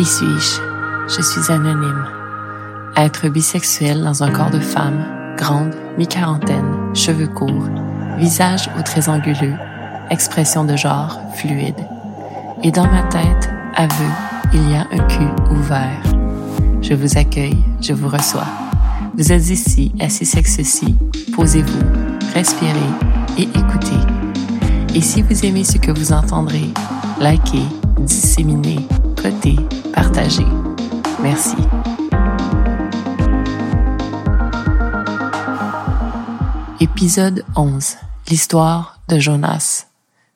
Qui suis-je? Je suis anonyme. Être bisexuel dans un corps de femme, grande, mi-quarantaine, cheveux courts, visage aux traits anguleux, expression de genre fluide. Et dans ma tête, aveu, il y a un cul ouvert. Je vous accueille, je vous reçois. Vous êtes ici, assis sexe-ci, posez-vous, respirez et écoutez. Et si vous aimez ce que vous entendrez, likez, disséminez, cotez, partagez. Merci. Épisode 11. L'histoire de Jonas.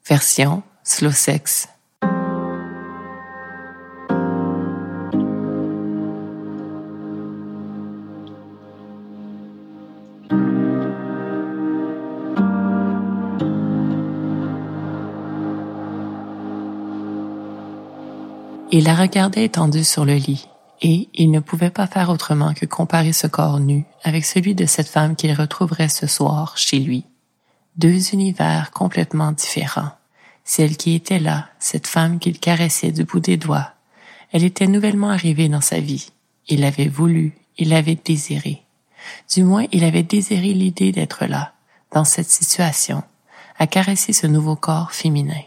Version slow sex. Il la regardait étendue sur le lit, et il ne pouvait pas faire autrement que comparer ce corps nu avec celui de cette femme qu'il retrouverait ce soir chez lui. Deux univers complètement différents. Celle qui était là, cette femme qu'il caressait du bout des doigts, elle était nouvellement arrivée dans sa vie. Il l'avait voulu, il l'avait désiré. Du moins, il avait désiré l'idée d'être là, dans cette situation, à caresser ce nouveau corps féminin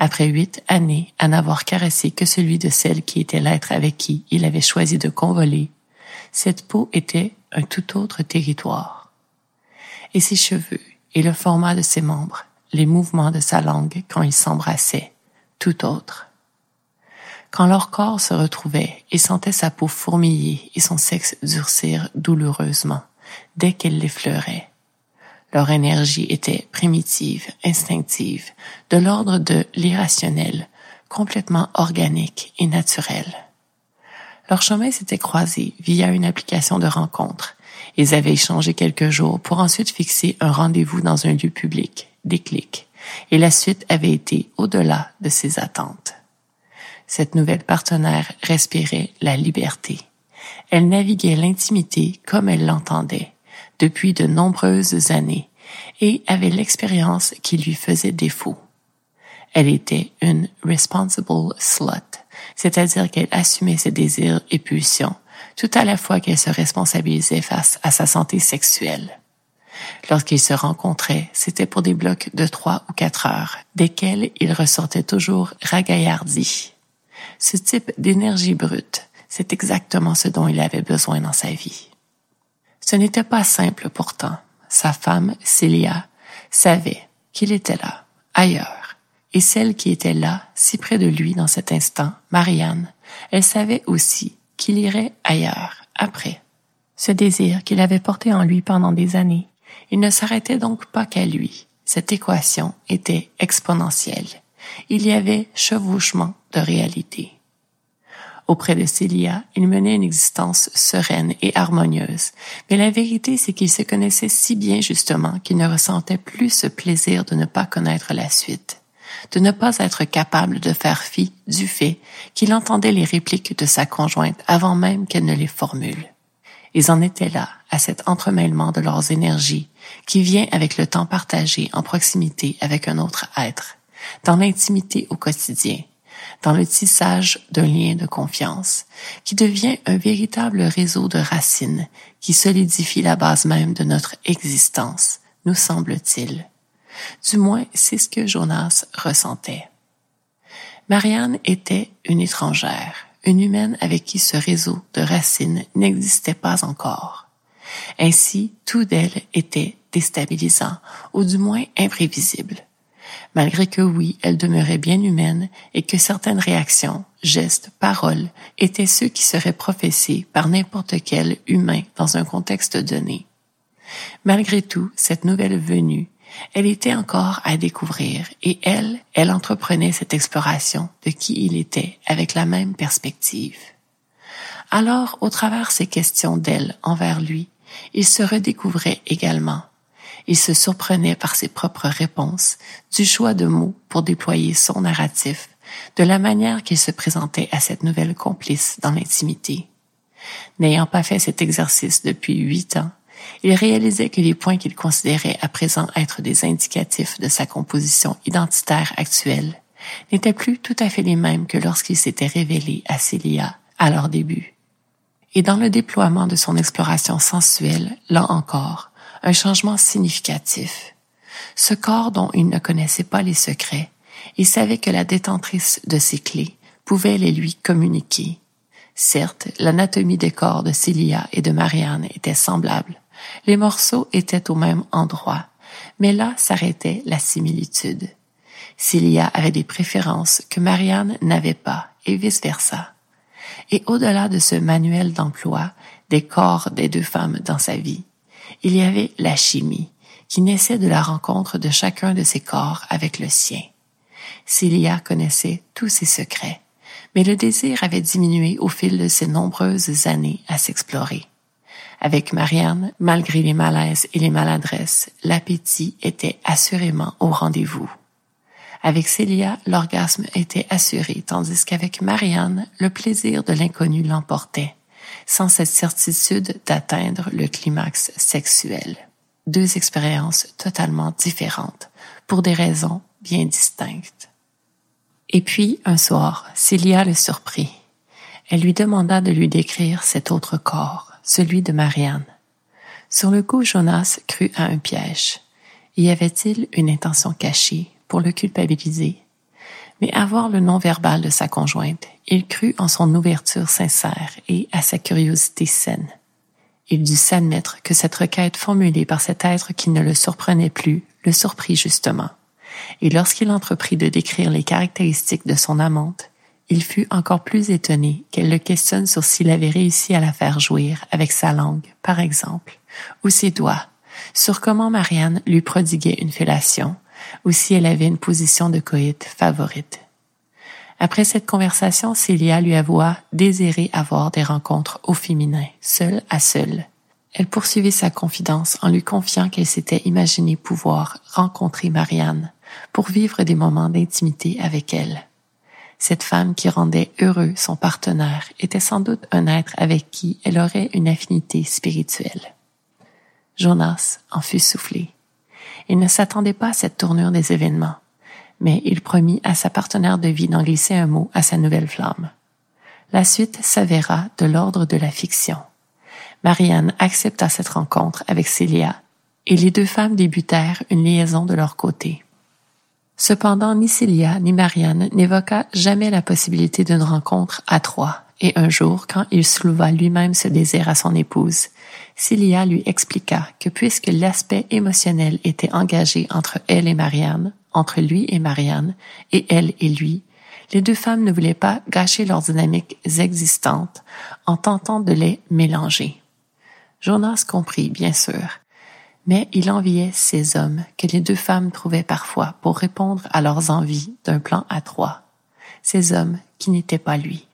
après huit années à n'avoir caressé que celui de celle qui était l'être avec qui il avait choisi de convoler, cette peau était un tout autre territoire. Et ses cheveux, et le format de ses membres, les mouvements de sa langue quand ils s'embrassaient, tout autre. Quand leur corps se retrouvait, il sentait sa peau fourmiller et son sexe durcir douloureusement dès qu'elle l'effleurait. Leur énergie était primitive, instinctive, de l'ordre de l'irrationnel, complètement organique et naturel. Leur chemin s'était croisé via une application de rencontre. Ils avaient échangé quelques jours pour ensuite fixer un rendez-vous dans un lieu public, des clics, et la suite avait été au-delà de ses attentes. Cette nouvelle partenaire respirait la liberté. Elle naviguait l'intimité comme elle l'entendait depuis de nombreuses années et avait l'expérience qui lui faisait défaut. Elle était une responsible slut, c'est-à-dire qu'elle assumait ses désirs et pulsions, tout à la fois qu'elle se responsabilisait face à sa santé sexuelle. Lorsqu'ils se rencontraient, c'était pour des blocs de trois ou quatre heures, desquels il ressortait toujours ragaillardi. Ce type d'énergie brute, c'est exactement ce dont il avait besoin dans sa vie. Ce n'était pas simple pourtant. Sa femme, Célia, savait qu'il était là, ailleurs. Et celle qui était là, si près de lui dans cet instant, Marianne, elle savait aussi qu'il irait ailleurs, après. Ce désir qu'il avait porté en lui pendant des années, il ne s'arrêtait donc pas qu'à lui. Cette équation était exponentielle. Il y avait chevauchement de réalité. Auprès de Célia, il menait une existence sereine et harmonieuse. Mais la vérité, c'est qu'il se connaissait si bien justement qu'il ne ressentait plus ce plaisir de ne pas connaître la suite, de ne pas être capable de faire fi du fait qu'il entendait les répliques de sa conjointe avant même qu'elle ne les formule. Ils en étaient là, à cet entremêlement de leurs énergies qui vient avec le temps partagé en proximité avec un autre être, dans l'intimité au quotidien, dans le tissage d'un lien de confiance, qui devient un véritable réseau de racines qui solidifie la base même de notre existence, nous semble-t-il. Du moins, c'est ce que Jonas ressentait. Marianne était une étrangère, une humaine avec qui ce réseau de racines n'existait pas encore. Ainsi, tout d'elle était déstabilisant, ou du moins imprévisible malgré que oui, elle demeurait bien humaine et que certaines réactions, gestes, paroles étaient ceux qui seraient professés par n'importe quel humain dans un contexte donné. Malgré tout, cette nouvelle venue, elle était encore à découvrir et elle, elle entreprenait cette exploration de qui il était avec la même perspective. Alors, au travers ces questions d'elle envers lui, il se redécouvrait également il se surprenait par ses propres réponses, du choix de mots pour déployer son narratif, de la manière qu'il se présentait à cette nouvelle complice dans l'intimité. N'ayant pas fait cet exercice depuis huit ans, il réalisait que les points qu'il considérait à présent être des indicatifs de sa composition identitaire actuelle n'étaient plus tout à fait les mêmes que lorsqu'il s'était révélé à Célia à leur début. Et dans le déploiement de son exploration sensuelle, là encore, un changement significatif. Ce corps dont il ne connaissait pas les secrets, il savait que la détentrice de ses clés pouvait les lui communiquer. Certes, l'anatomie des corps de Célia et de Marianne était semblable. Les morceaux étaient au même endroit, mais là s'arrêtait la similitude. Célia avait des préférences que Marianne n'avait pas, et vice-versa. Et au-delà de ce manuel d'emploi des corps des deux femmes dans sa vie, il y avait la chimie, qui naissait de la rencontre de chacun de ses corps avec le sien. Célia connaissait tous ses secrets, mais le désir avait diminué au fil de ses nombreuses années à s'explorer. Avec Marianne, malgré les malaises et les maladresses, l'appétit était assurément au rendez-vous. Avec Célia, l'orgasme était assuré, tandis qu'avec Marianne, le plaisir de l'inconnu l'emportait, sans cette certitude d'atteindre le climax sexuel. Deux expériences totalement différentes, pour des raisons bien distinctes. Et puis, un soir, Célia le surprit. Elle lui demanda de lui décrire cet autre corps celui de Marianne. Sur le coup, Jonas crut à un piège. Y avait-il une intention cachée pour le culpabiliser? Mais à voir le nom verbal de sa conjointe, il crut en son ouverture sincère et à sa curiosité saine. Il dut s'admettre que cette requête formulée par cet être qui ne le surprenait plus le surprit justement. Et lorsqu'il entreprit de décrire les caractéristiques de son amante, il fut encore plus étonné qu'elle le questionne sur s'il avait réussi à la faire jouir avec sa langue, par exemple, ou ses doigts, sur comment Marianne lui prodiguait une fellation, ou si elle avait une position de coït favorite. Après cette conversation, Célia lui avoua désirer avoir des rencontres au féminin, seule à seule. Elle poursuivit sa confidence en lui confiant qu'elle s'était imaginé pouvoir rencontrer Marianne pour vivre des moments d'intimité avec elle. Cette femme qui rendait heureux son partenaire était sans doute un être avec qui elle aurait une affinité spirituelle. Jonas en fut soufflé. Il ne s'attendait pas à cette tournure des événements, mais il promit à sa partenaire de vie d'en glisser un mot à sa nouvelle flamme. La suite s'avéra de l'ordre de la fiction. Marianne accepta cette rencontre avec Célia, et les deux femmes débutèrent une liaison de leur côté. Cependant, ni Célia ni Marianne n'évoqua jamais la possibilité d'une rencontre à trois, et un jour, quand il souleva lui-même ce désir à son épouse, Célia lui expliqua que puisque l'aspect émotionnel était engagé entre elle et Marianne, entre lui et Marianne, et elle et lui, les deux femmes ne voulaient pas gâcher leurs dynamiques existantes en tentant de les mélanger. Jonas comprit, bien sûr, mais il enviait ces hommes que les deux femmes trouvaient parfois pour répondre à leurs envies d'un plan à trois, ces hommes qui n'étaient pas lui.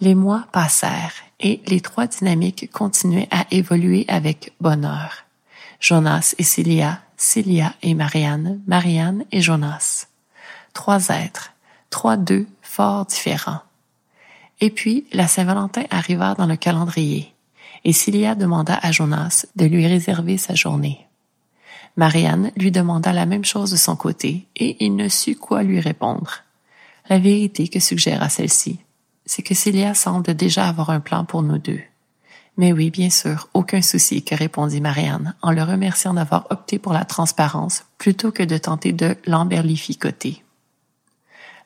Les mois passèrent et les trois dynamiques continuaient à évoluer avec bonheur. Jonas et Célia, Célia et Marianne, Marianne et Jonas. Trois êtres, trois d'eux fort différents. Et puis, la Saint-Valentin arriva dans le calendrier et Cilia demanda à Jonas de lui réserver sa journée. Marianne lui demanda la même chose de son côté, et il ne sut quoi lui répondre. La vérité que suggéra celle-ci, c'est que Cilia semble déjà avoir un plan pour nous deux. Mais oui, bien sûr, aucun souci, que répondit Marianne, en le remerciant d'avoir opté pour la transparence plutôt que de tenter de l'emberlificoter.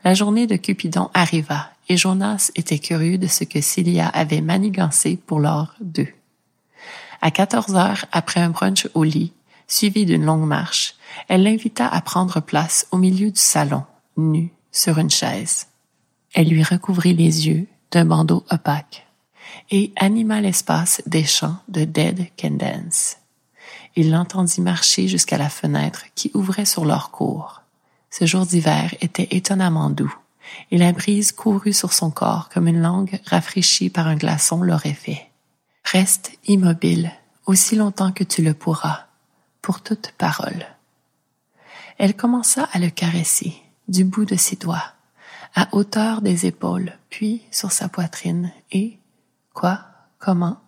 La journée de Cupidon arriva et Jonas était curieux de ce que Cilia avait manigancé pour l'heure d'eux. À 14 heures, après un brunch au lit, suivi d'une longue marche, elle l'invita à prendre place au milieu du salon, nu, sur une chaise. Elle lui recouvrit les yeux d'un bandeau opaque et anima l'espace des chants de Dead Can Dance. Il l'entendit marcher jusqu'à la fenêtre qui ouvrait sur leur cour. Ce jour d'hiver était étonnamment doux, et la brise courut sur son corps comme une langue rafraîchie par un glaçon l'aurait fait. Reste immobile aussi longtemps que tu le pourras, pour toute parole. Elle commença à le caresser du bout de ses doigts, à hauteur des épaules, puis sur sa poitrine, et, quoi, comment,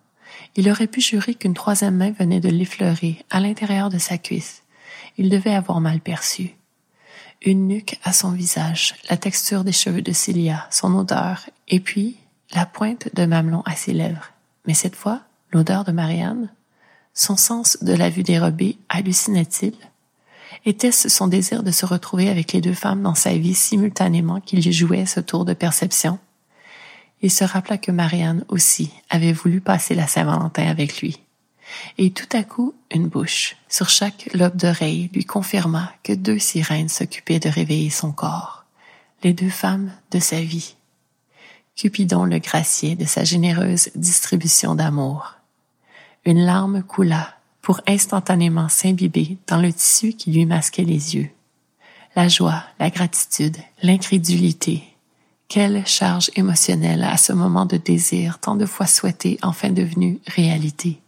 il aurait pu jurer qu'une troisième main venait de l'effleurer à l'intérieur de sa cuisse. Il devait avoir mal perçu. une nuque à son visage, la texture des cheveux de Célia, son odeur, et puis la pointe de mamelon à ses lèvres. Mais cette fois, l'odeur de Marianne Son sens de la vue dérobée hallucinait-il? Était-ce son désir de se retrouver avec les deux femmes dans sa vie simultanément qu'il jouait ce tour de perception Il se rappela que Marianne aussi avait voulu passer la Saint-Valentin avec lui. Et tout à coup, une bouche, sur chaque lobe d'oreille, lui confirma que deux sirènes s'occupaient de réveiller son corps, les deux femmes de sa vie. Cupidon le graciait de sa généreuse distribution d'amour. Une larme coula pour instantanément s'imbiber dans le tissu qui lui masquait les yeux. La joie, la gratitude, l'incrédulité. Quelle charge émotionnelle à ce moment de désir tant de fois souhaité enfin devenu réalité.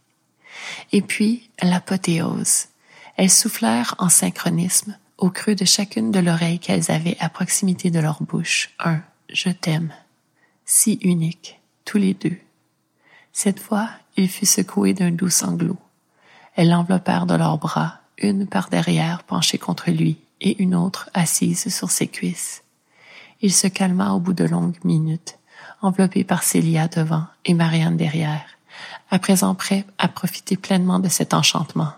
Et puis, l'apothéose. Elles soufflèrent en synchronisme au creux de chacune de l'oreille qu'elles avaient à proximité de leur bouche un je t'aime, si unique, tous les deux. Cette fois, il fut secoué d'un doux sanglot. Elles l'enveloppèrent de leurs bras, une par derrière penchée contre lui et une autre assise sur ses cuisses. Il se calma au bout de longues minutes, enveloppé par Célia devant et Marianne derrière à présent prêt à profiter pleinement de cet enchantement.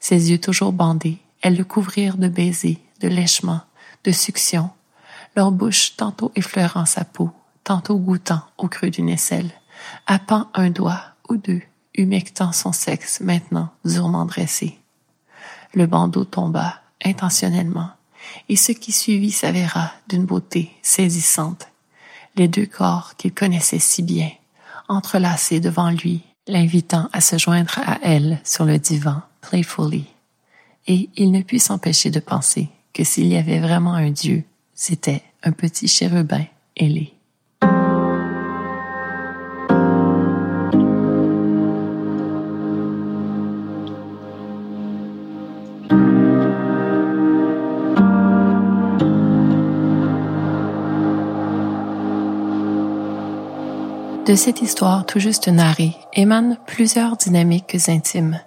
Ses yeux toujours bandés, elles le couvrirent de baisers, de lèchements, de suctions, leur bouche tantôt effleurant sa peau, tantôt goûtant au creux d'une aisselle, appant un doigt ou deux, humectant son sexe maintenant durement dressé. Le bandeau tomba, intentionnellement, et ce qui suivit s'avéra d'une beauté saisissante. Les deux corps qu'il connaissait si bien, entrelacés devant lui, l'invitant à se joindre à elle sur le divan, playfully. Et il ne put s'empêcher de penser que s'il y avait vraiment un Dieu, c'était un petit chérubin ailé. De cette histoire tout juste narrée émanent plusieurs dynamiques intimes.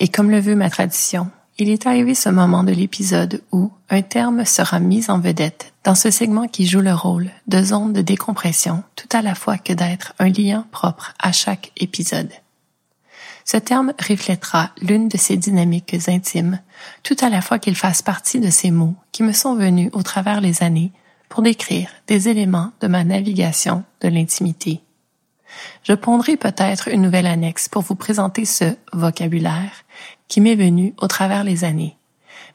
Et comme le veut ma tradition, il est arrivé ce moment de l'épisode où un terme sera mis en vedette dans ce segment qui joue le rôle de zone de décompression tout à la fois que d'être un lien propre à chaque épisode. Ce terme reflètera l'une de ces dynamiques intimes, tout à la fois qu'il fasse partie de ces mots qui me sont venus au travers les années pour décrire des éléments de ma navigation de l'intimité je pondrai peut-être une nouvelle annexe pour vous présenter ce vocabulaire qui m'est venu au travers les années.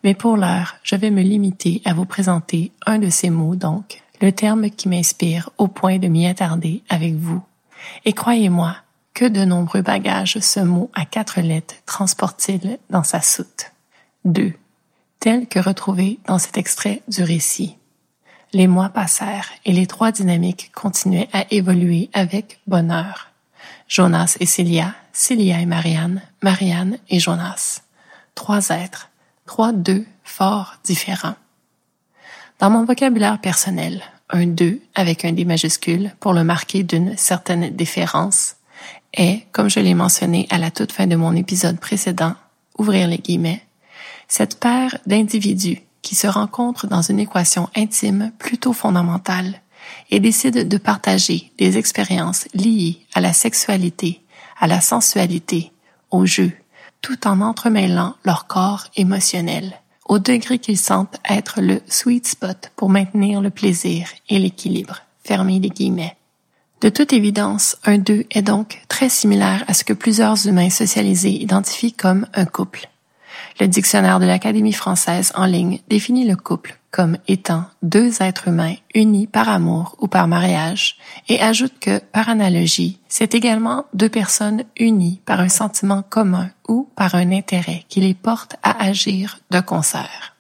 Mais pour l'heure, je vais me limiter à vous présenter un de ces mots, donc, le terme qui m'inspire au point de m'y attarder avec vous. Et croyez-moi, que de nombreux bagages ce mot à quatre lettres transporte-t-il dans sa soute. 2. Tel que retrouvé dans cet extrait du récit. Les mois passèrent et les trois dynamiques continuaient à évoluer avec bonheur. Jonas et Célia, Célia et Marianne, Marianne et Jonas. Trois êtres, trois deux fort différents. Dans mon vocabulaire personnel, un deux avec un D majuscule pour le marquer d'une certaine déférence est, comme je l'ai mentionné à la toute fin de mon épisode précédent, ouvrir les guillemets, cette paire d'individus qui se rencontrent dans une équation intime plutôt fondamentale et décident de partager des expériences liées à la sexualité, à la sensualité, au jeu, tout en entremêlant leur corps émotionnel, au degré qu'ils sentent être le sweet spot pour maintenir le plaisir et l'équilibre. Fermez les guillemets. De toute évidence, un deux est donc très similaire à ce que plusieurs humains socialisés identifient comme un couple. Le dictionnaire de l'Académie française en ligne définit le couple comme étant deux êtres humains unis par amour ou par mariage et ajoute que, par analogie, c'est également deux personnes unies par un sentiment commun ou par un intérêt qui les porte à agir de concert.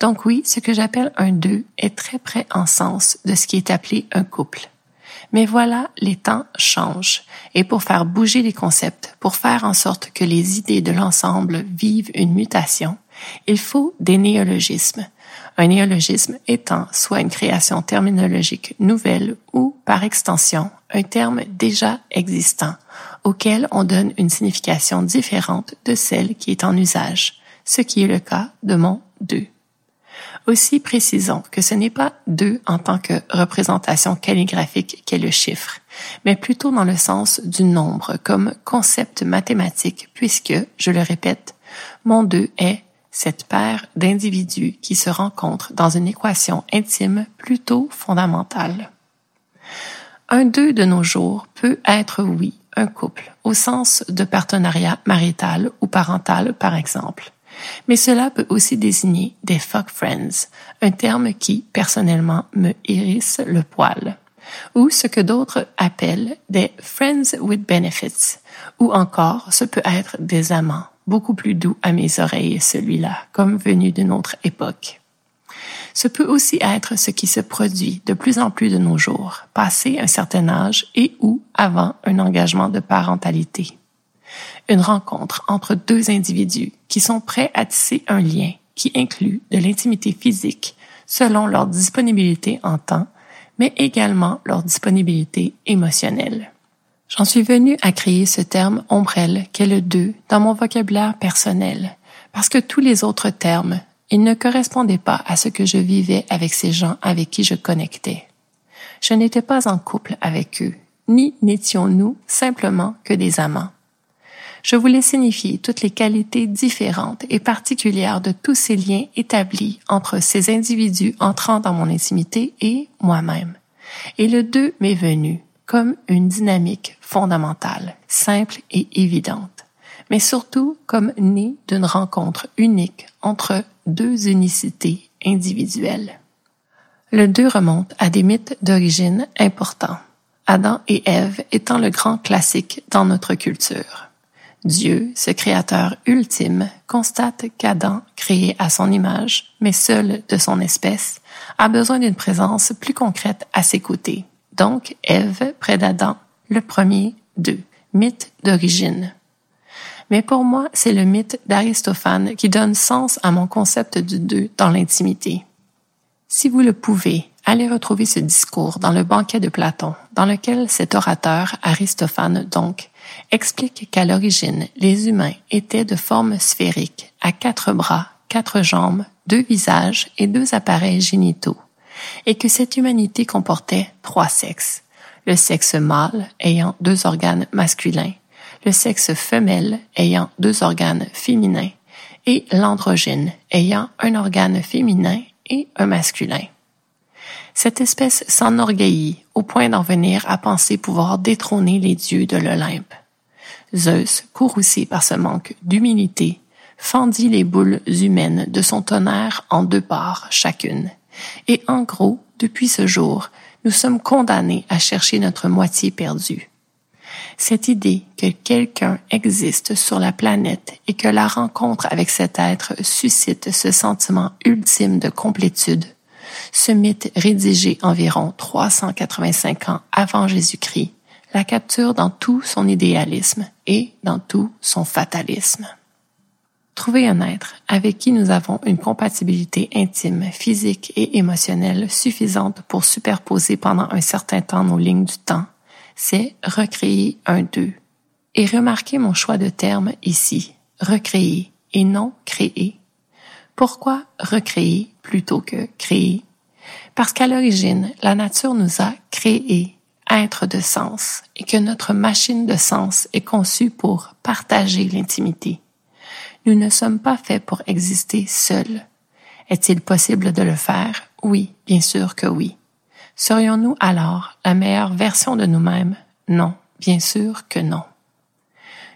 Donc oui, ce que j'appelle un deux est très près en sens de ce qui est appelé un couple. Mais voilà, les temps changent. Et pour faire bouger les concepts, pour faire en sorte que les idées de l'ensemble vivent une mutation, il faut des néologismes. Un néologisme étant soit une création terminologique nouvelle ou, par extension, un terme déjà existant, auquel on donne une signification différente de celle qui est en usage, ce qui est le cas de mon deux. Aussi précisons que ce n'est pas deux en tant que représentation calligraphique qu'est le chiffre, mais plutôt dans le sens du nombre comme concept mathématique puisque, je le répète, mon deux est cette paire d'individus qui se rencontrent dans une équation intime plutôt fondamentale. Un deux de nos jours peut être, oui, un couple, au sens de partenariat marital ou parental, par exemple. Mais cela peut aussi désigner des fuck friends, un terme qui, personnellement, me hérisse le poil. Ou ce que d'autres appellent des friends with benefits. Ou encore, ce peut être des amants, beaucoup plus doux à mes oreilles celui-là, comme venu d'une autre époque. Ce peut aussi être ce qui se produit de plus en plus de nos jours, passé un certain âge et ou avant un engagement de parentalité. Une rencontre entre deux individus qui sont prêts à tisser un lien qui inclut de l'intimité physique selon leur disponibilité en temps, mais également leur disponibilité émotionnelle. J'en suis venue à créer ce terme ombrelle qu'est le deux dans mon vocabulaire personnel, parce que tous les autres termes, ils ne correspondaient pas à ce que je vivais avec ces gens avec qui je connectais. Je n'étais pas en couple avec eux, ni n'étions-nous simplement que des amants. Je voulais signifier toutes les qualités différentes et particulières de tous ces liens établis entre ces individus entrant dans mon intimité et moi-même. Et le deux m'est venu comme une dynamique fondamentale, simple et évidente, mais surtout comme née d'une rencontre unique entre deux unicités individuelles. Le deux remonte à des mythes d'origine importants, Adam et Ève étant le grand classique dans notre culture. Dieu, ce créateur ultime, constate qu'Adam, créé à son image, mais seul de son espèce, a besoin d'une présence plus concrète à ses côtés, donc Ève près d'Adam, le premier d'eux, mythe d'origine. Mais pour moi, c'est le mythe d'Aristophane qui donne sens à mon concept du deux dans l'intimité. Si vous le pouvez, allez retrouver ce discours dans le banquet de Platon, dans lequel cet orateur, Aristophane donc, explique qu'à l'origine, les humains étaient de forme sphérique, à quatre bras, quatre jambes, deux visages et deux appareils génitaux et que cette humanité comportait trois sexes. Le sexe mâle ayant deux organes masculins, le sexe femelle ayant deux organes féminins et l'androgyne ayant un organe féminin et un masculin. Cette espèce s'enorgueillit au point d'en venir à penser pouvoir détrôner les dieux de l'Olympe. Zeus, courroucé par ce manque d'humilité, fendit les boules humaines de son tonnerre en deux parts chacune, et en gros, depuis ce jour, nous sommes condamnés à chercher notre moitié perdue. Cette idée que quelqu'un existe sur la planète et que la rencontre avec cet être suscite ce sentiment ultime de complétude, ce mythe rédigé environ 385 ans avant Jésus-Christ, la capture dans tout son idéalisme et dans tout son fatalisme. Trouver un être avec qui nous avons une compatibilité intime, physique et émotionnelle suffisante pour superposer pendant un certain temps nos lignes du temps, c'est recréer un deux. Et remarquez mon choix de terme ici, recréer et non créer. Pourquoi recréer plutôt que créer? Parce qu'à l'origine, la nature nous a créés, être de sens, et que notre machine de sens est conçue pour partager l'intimité nous ne sommes pas faits pour exister seuls. Est-il possible de le faire? Oui, bien sûr que oui. Serions-nous alors la meilleure version de nous-mêmes? Non, bien sûr que non.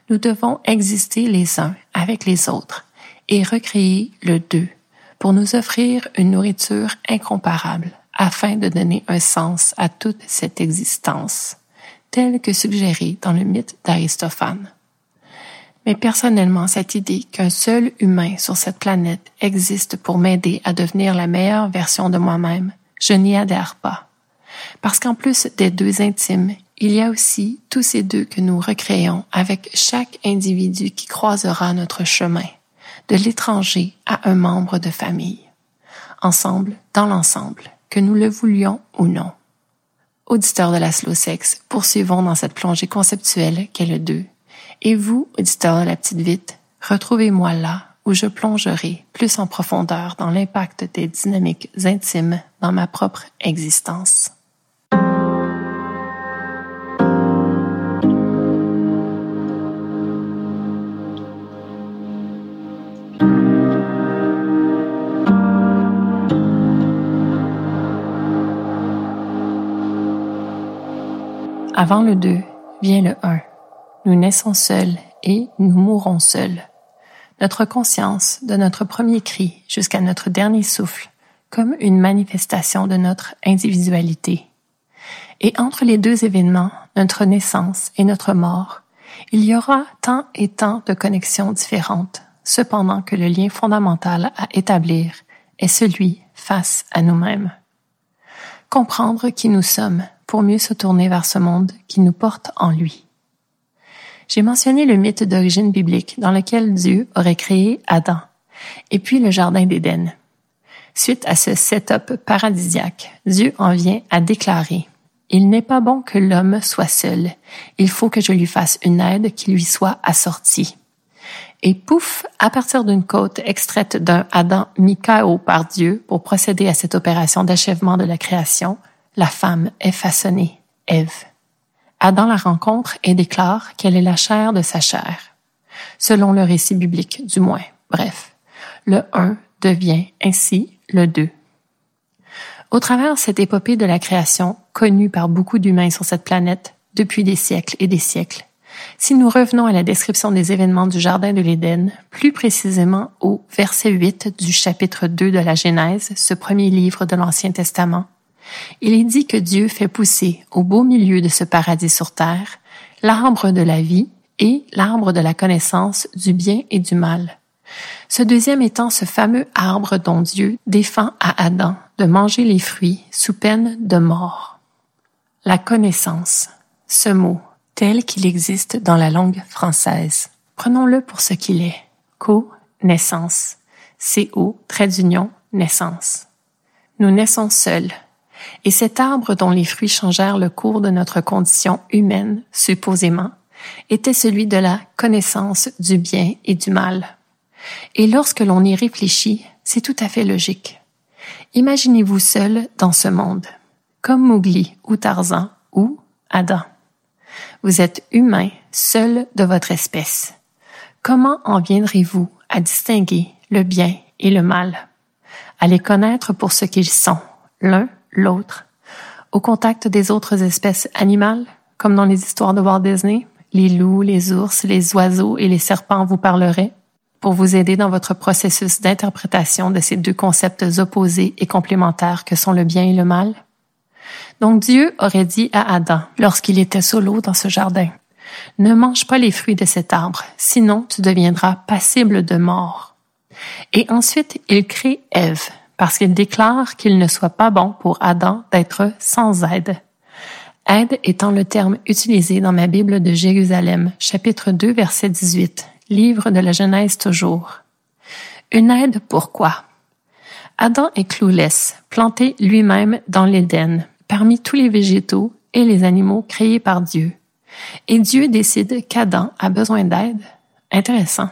Nous devons exister les uns avec les autres et recréer le deux pour nous offrir une nourriture incomparable afin de donner un sens à toute cette existence, tel que suggéré dans le mythe d'Aristophane. Mais personnellement, cette idée qu'un seul humain sur cette planète existe pour m'aider à devenir la meilleure version de moi-même, je n'y adhère pas. Parce qu'en plus des deux intimes, il y a aussi tous ces deux que nous recréons avec chaque individu qui croisera notre chemin, de l'étranger à un membre de famille. Ensemble, dans l'ensemble, que nous le voulions ou non. Auditeurs de la slow sex, poursuivons dans cette plongée conceptuelle qu'est le deux et vous, auditeur de la petite vite, retrouvez-moi là où je plongerai plus en profondeur dans l'impact des dynamiques intimes dans ma propre existence. Avant le 2 vient le 1. Nous naissons seuls et nous mourrons seuls. Notre conscience, de notre premier cri jusqu'à notre dernier souffle, comme une manifestation de notre individualité. Et entre les deux événements, notre naissance et notre mort, il y aura tant et tant de connexions différentes, cependant que le lien fondamental à établir est celui face à nous-mêmes. Comprendre qui nous sommes pour mieux se tourner vers ce monde qui nous porte en lui. J'ai mentionné le mythe d'origine biblique dans lequel Dieu aurait créé Adam, et puis le Jardin d'Éden. Suite à ce setup paradisiaque, Dieu en vient à déclarer Il n'est pas bon que l'homme soit seul. Il faut que je lui fasse une aide qui lui soit assortie. Et pouf, à partir d'une côte extraite d'un Adam mis par Dieu pour procéder à cette opération d'achèvement de la création, la femme est façonnée, Ève. Adam la rencontre et déclare qu'elle est la chair de sa chair. Selon le récit biblique, du moins. Bref, le un devient ainsi le deux. Au travers de cette épopée de la création, connue par beaucoup d'humains sur cette planète depuis des siècles et des siècles, si nous revenons à la description des événements du Jardin de l'Éden, plus précisément au verset 8 du chapitre 2 de la Genèse, ce premier livre de l'Ancien Testament, il est dit que Dieu fait pousser au beau milieu de ce paradis sur terre l'arbre de la vie et l'arbre de la connaissance du bien et du mal. Ce deuxième étant ce fameux arbre dont Dieu défend à Adam de manger les fruits sous peine de mort. La connaissance, ce mot, tel qu'il existe dans la langue française. Prenons-le pour ce qu'il est. Co-naissance. C-O, trait d'union, naissance. Nous naissons seuls, et cet arbre dont les fruits changèrent le cours de notre condition humaine, supposément, était celui de la connaissance du bien et du mal. Et lorsque l'on y réfléchit, c'est tout à fait logique. Imaginez-vous seul dans ce monde, comme Mowgli ou Tarzan ou Adam. Vous êtes humain, seul de votre espèce. Comment en viendrez-vous à distinguer le bien et le mal, à les connaître pour ce qu'ils sont, l'un l'autre, au contact des autres espèces animales, comme dans les histoires de Walt Disney, les loups, les ours, les oiseaux et les serpents vous parleraient pour vous aider dans votre processus d'interprétation de ces deux concepts opposés et complémentaires que sont le bien et le mal. Donc Dieu aurait dit à Adam, lorsqu'il était solo dans ce jardin, Ne mange pas les fruits de cet arbre, sinon tu deviendras passible de mort. Et ensuite, il crée Ève, parce qu'il déclare qu'il ne soit pas bon pour Adam d'être sans aide. Aide étant le terme utilisé dans ma Bible de Jérusalem, chapitre 2, verset 18, livre de la Genèse toujours. Une aide pourquoi? Adam est clouless, planté lui-même dans l'Éden, parmi tous les végétaux et les animaux créés par Dieu. Et Dieu décide qu'Adam a besoin d'aide. Intéressant.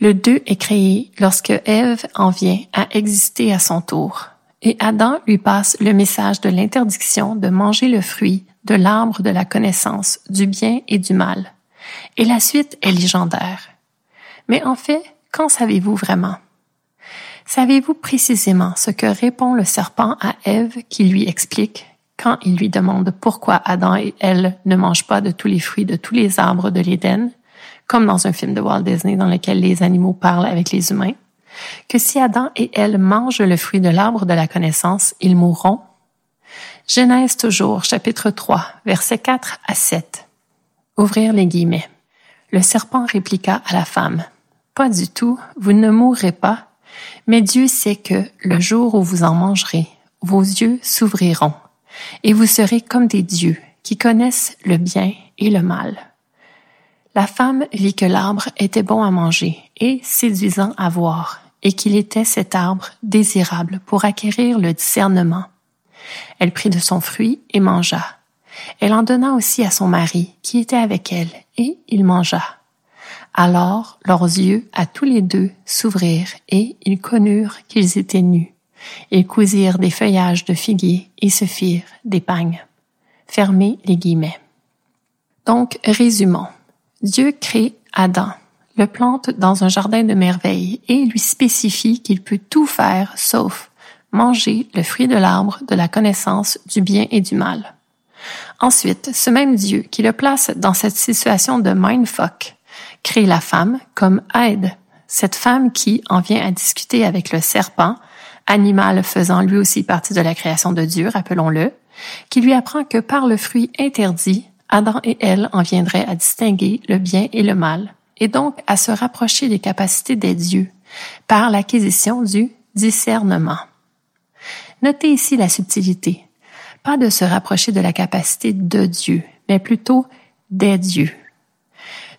Le deux est créé lorsque Ève en vient à exister à son tour, et Adam lui passe le message de l'interdiction de manger le fruit de l'arbre de la connaissance du bien et du mal. Et la suite est légendaire. Mais en fait, qu'en savez-vous vraiment? Savez-vous précisément ce que répond le serpent à Ève qui lui explique quand il lui demande pourquoi Adam et elle ne mangent pas de tous les fruits de tous les arbres de l'Éden? Comme dans un film de Walt Disney dans lequel les animaux parlent avec les humains, que si Adam et elle mangent le fruit de l'arbre de la connaissance, ils mourront. Genèse toujours, chapitre 3, versets 4 à 7. Ouvrir les guillemets. Le serpent répliqua à la femme, Pas du tout, vous ne mourrez pas, mais Dieu sait que le jour où vous en mangerez, vos yeux s'ouvriront, et vous serez comme des dieux qui connaissent le bien et le mal. La femme vit que l'arbre était bon à manger et séduisant à voir, et qu'il était cet arbre désirable pour acquérir le discernement. Elle prit de son fruit et mangea. Elle en donna aussi à son mari, qui était avec elle, et il mangea. Alors leurs yeux à tous les deux s'ouvrirent et ils connurent qu'ils étaient nus. Ils cousirent des feuillages de figuier et se firent des pagnes. Fermez les guillemets. Donc, résumons. Dieu crée Adam, le plante dans un jardin de merveilles et lui spécifie qu'il peut tout faire sauf manger le fruit de l'arbre de la connaissance du bien et du mal. Ensuite, ce même Dieu qui le place dans cette situation de mindfuck crée la femme comme aide, cette femme qui en vient à discuter avec le serpent, animal faisant lui aussi partie de la création de Dieu, rappelons-le, qui lui apprend que par le fruit interdit, Adam et elle en viendraient à distinguer le bien et le mal, et donc à se rapprocher des capacités des dieux par l'acquisition du discernement. Notez ici la subtilité. Pas de se rapprocher de la capacité de Dieu, mais plutôt des dieux.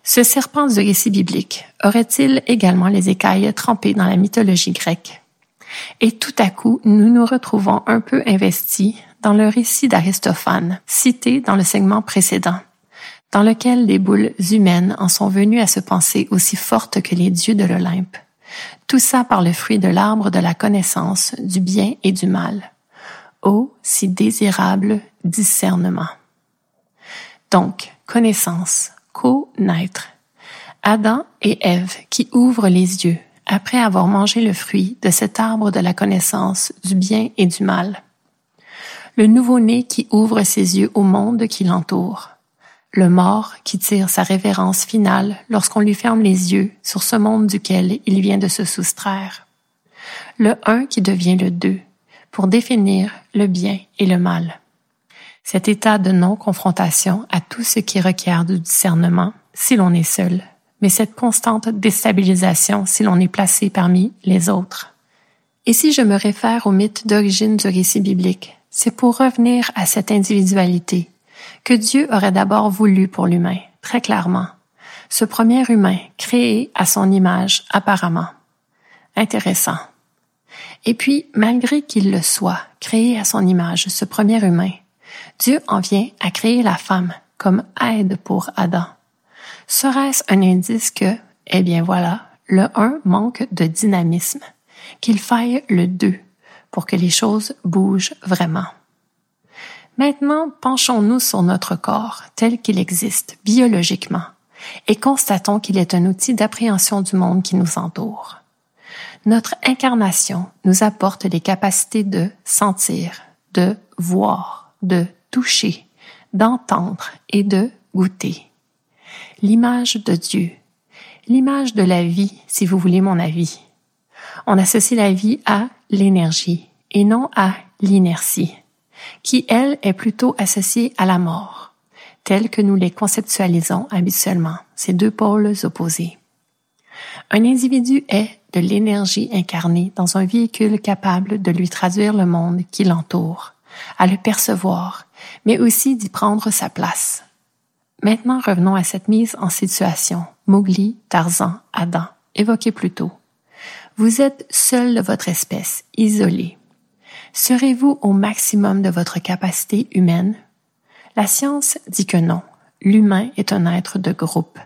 Ce serpent du récit biblique aurait-il également les écailles trempées dans la mythologie grecque? Et tout à coup, nous nous retrouvons un peu investis dans le récit d'Aristophane, cité dans le segment précédent, dans lequel les boules humaines en sont venues à se penser aussi fortes que les dieux de l'Olympe. Tout ça par le fruit de l'arbre de la connaissance du bien et du mal. Ô si désirable discernement. Donc, connaissance, co-naître. Adam et Ève qui ouvrent les yeux après avoir mangé le fruit de cet arbre de la connaissance du bien et du mal. Le nouveau-né qui ouvre ses yeux au monde qui l'entoure le mort qui tire sa révérence finale lorsqu'on lui ferme les yeux sur ce monde duquel il vient de se soustraire. Le un qui devient le deux pour définir le bien et le mal. Cet état de non-confrontation à tout ce qui requiert du discernement si l'on est seul, mais cette constante déstabilisation si l'on est placé parmi les autres. Et si je me réfère au mythe d'origine du récit biblique, c'est pour revenir à cette individualité que Dieu aurait d'abord voulu pour l'humain, très clairement. Ce premier humain, créé à son image, apparemment. Intéressant. Et puis, malgré qu'il le soit, créé à son image, ce premier humain, Dieu en vient à créer la femme comme aide pour Adam. Serait-ce un indice que, eh bien voilà, le un manque de dynamisme, qu'il faille le deux pour que les choses bougent vraiment? Maintenant, penchons-nous sur notre corps tel qu'il existe biologiquement et constatons qu'il est un outil d'appréhension du monde qui nous entoure. Notre incarnation nous apporte les capacités de sentir, de voir, de toucher, d'entendre et de goûter. L'image de Dieu, l'image de la vie, si vous voulez mon avis. On associe la vie à l'énergie et non à l'inertie qui, elle, est plutôt associée à la mort, telle que nous les conceptualisons habituellement, ces deux pôles opposés. Un individu est de l'énergie incarnée dans un véhicule capable de lui traduire le monde qui l'entoure, à le percevoir, mais aussi d'y prendre sa place. Maintenant revenons à cette mise en situation, Mowgli, Tarzan, Adam, évoquée plus tôt. Vous êtes seul de votre espèce, isolé, Serez-vous au maximum de votre capacité humaine? La science dit que non. L'humain est un être de groupe.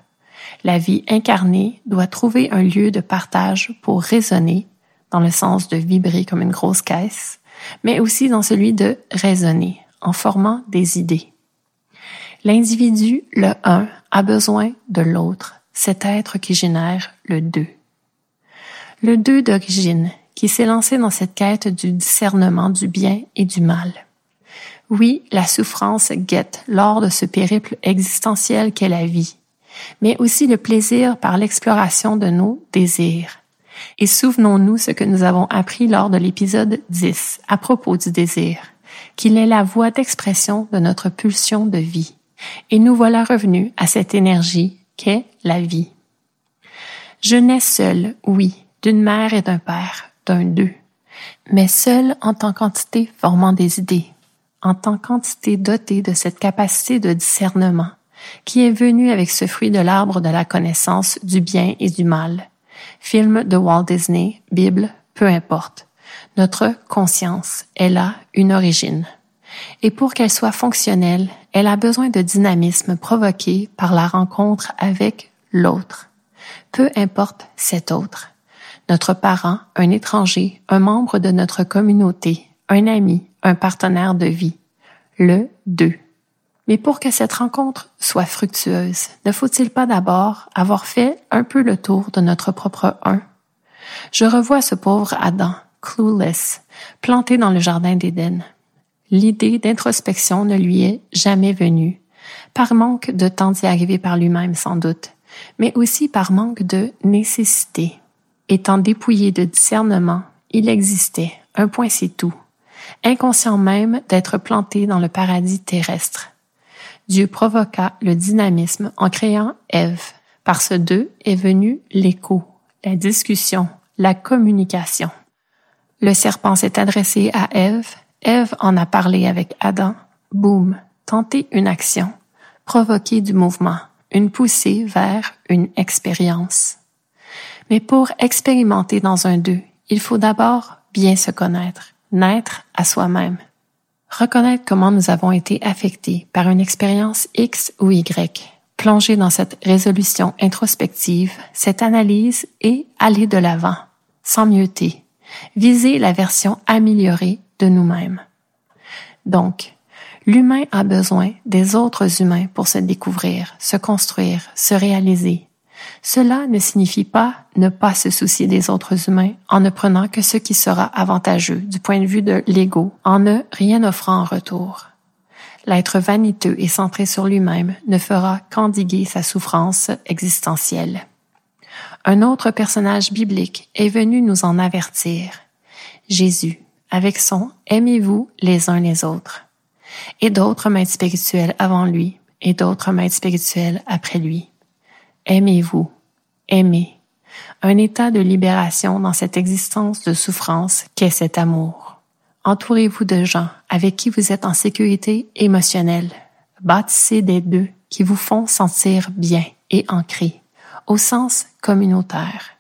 La vie incarnée doit trouver un lieu de partage pour résonner, dans le sens de vibrer comme une grosse caisse, mais aussi dans celui de raisonner, en formant des idées. L'individu, le un, a besoin de l'autre, cet être qui génère le deux. Le deux d'origine qui s'est lancé dans cette quête du discernement du bien et du mal. Oui, la souffrance guette lors de ce périple existentiel qu'est la vie, mais aussi le plaisir par l'exploration de nos désirs. Et souvenons-nous ce que nous avons appris lors de l'épisode 10 à propos du désir, qu'il est la voie d'expression de notre pulsion de vie. Et nous voilà revenus à cette énergie qu'est la vie. Je nais seul, oui, d'une mère et d'un père, d'un deux, mais seul en tant qu'entité formant des idées, en tant qu'entité dotée de cette capacité de discernement, qui est venue avec ce fruit de l'arbre de la connaissance du bien et du mal. Film de Walt Disney, Bible, peu importe. Notre conscience, elle a une origine. Et pour qu'elle soit fonctionnelle, elle a besoin de dynamisme provoqué par la rencontre avec l'autre. peu importe cet autre. Notre parent, un étranger, un membre de notre communauté, un ami, un partenaire de vie. Le deux. Mais pour que cette rencontre soit fructueuse, ne faut-il pas d'abord avoir fait un peu le tour de notre propre un? Je revois ce pauvre Adam, clueless, planté dans le jardin d'Éden. L'idée d'introspection ne lui est jamais venue, par manque de temps d'y arriver par lui-même sans doute, mais aussi par manque de nécessité. Étant dépouillé de discernement, il existait, un point c'est tout, inconscient même d'être planté dans le paradis terrestre. Dieu provoqua le dynamisme en créant Ève. Par ce deux est venu l'écho, la discussion, la communication. Le serpent s'est adressé à Ève, Ève en a parlé avec Adam. Boum, tenter une action, provoquer du mouvement, une poussée vers une expérience. Mais pour expérimenter dans un deux, il faut d'abord bien se connaître, naître à soi-même. Reconnaître comment nous avons été affectés par une expérience X ou Y, plonger dans cette résolution introspective, cette analyse et aller de l'avant, sans mieuxter, viser la version améliorée de nous-mêmes. Donc, l'humain a besoin des autres humains pour se découvrir, se construire, se réaliser, cela ne signifie pas ne pas se soucier des autres humains en ne prenant que ce qui sera avantageux du point de vue de l'ego, en ne rien offrant en retour. L'être vaniteux et centré sur lui-même ne fera qu'endiguer sa souffrance existentielle. Un autre personnage biblique est venu nous en avertir. Jésus, avec son Aimez-vous les uns les autres. Et d'autres maîtres spirituels avant lui, et d'autres maîtres spirituels après lui. Aimez-vous, aimez. Un état de libération dans cette existence de souffrance qu'est cet amour. Entourez-vous de gens avec qui vous êtes en sécurité émotionnelle. Bâtissez des deux qui vous font sentir bien et ancré, au sens communautaire,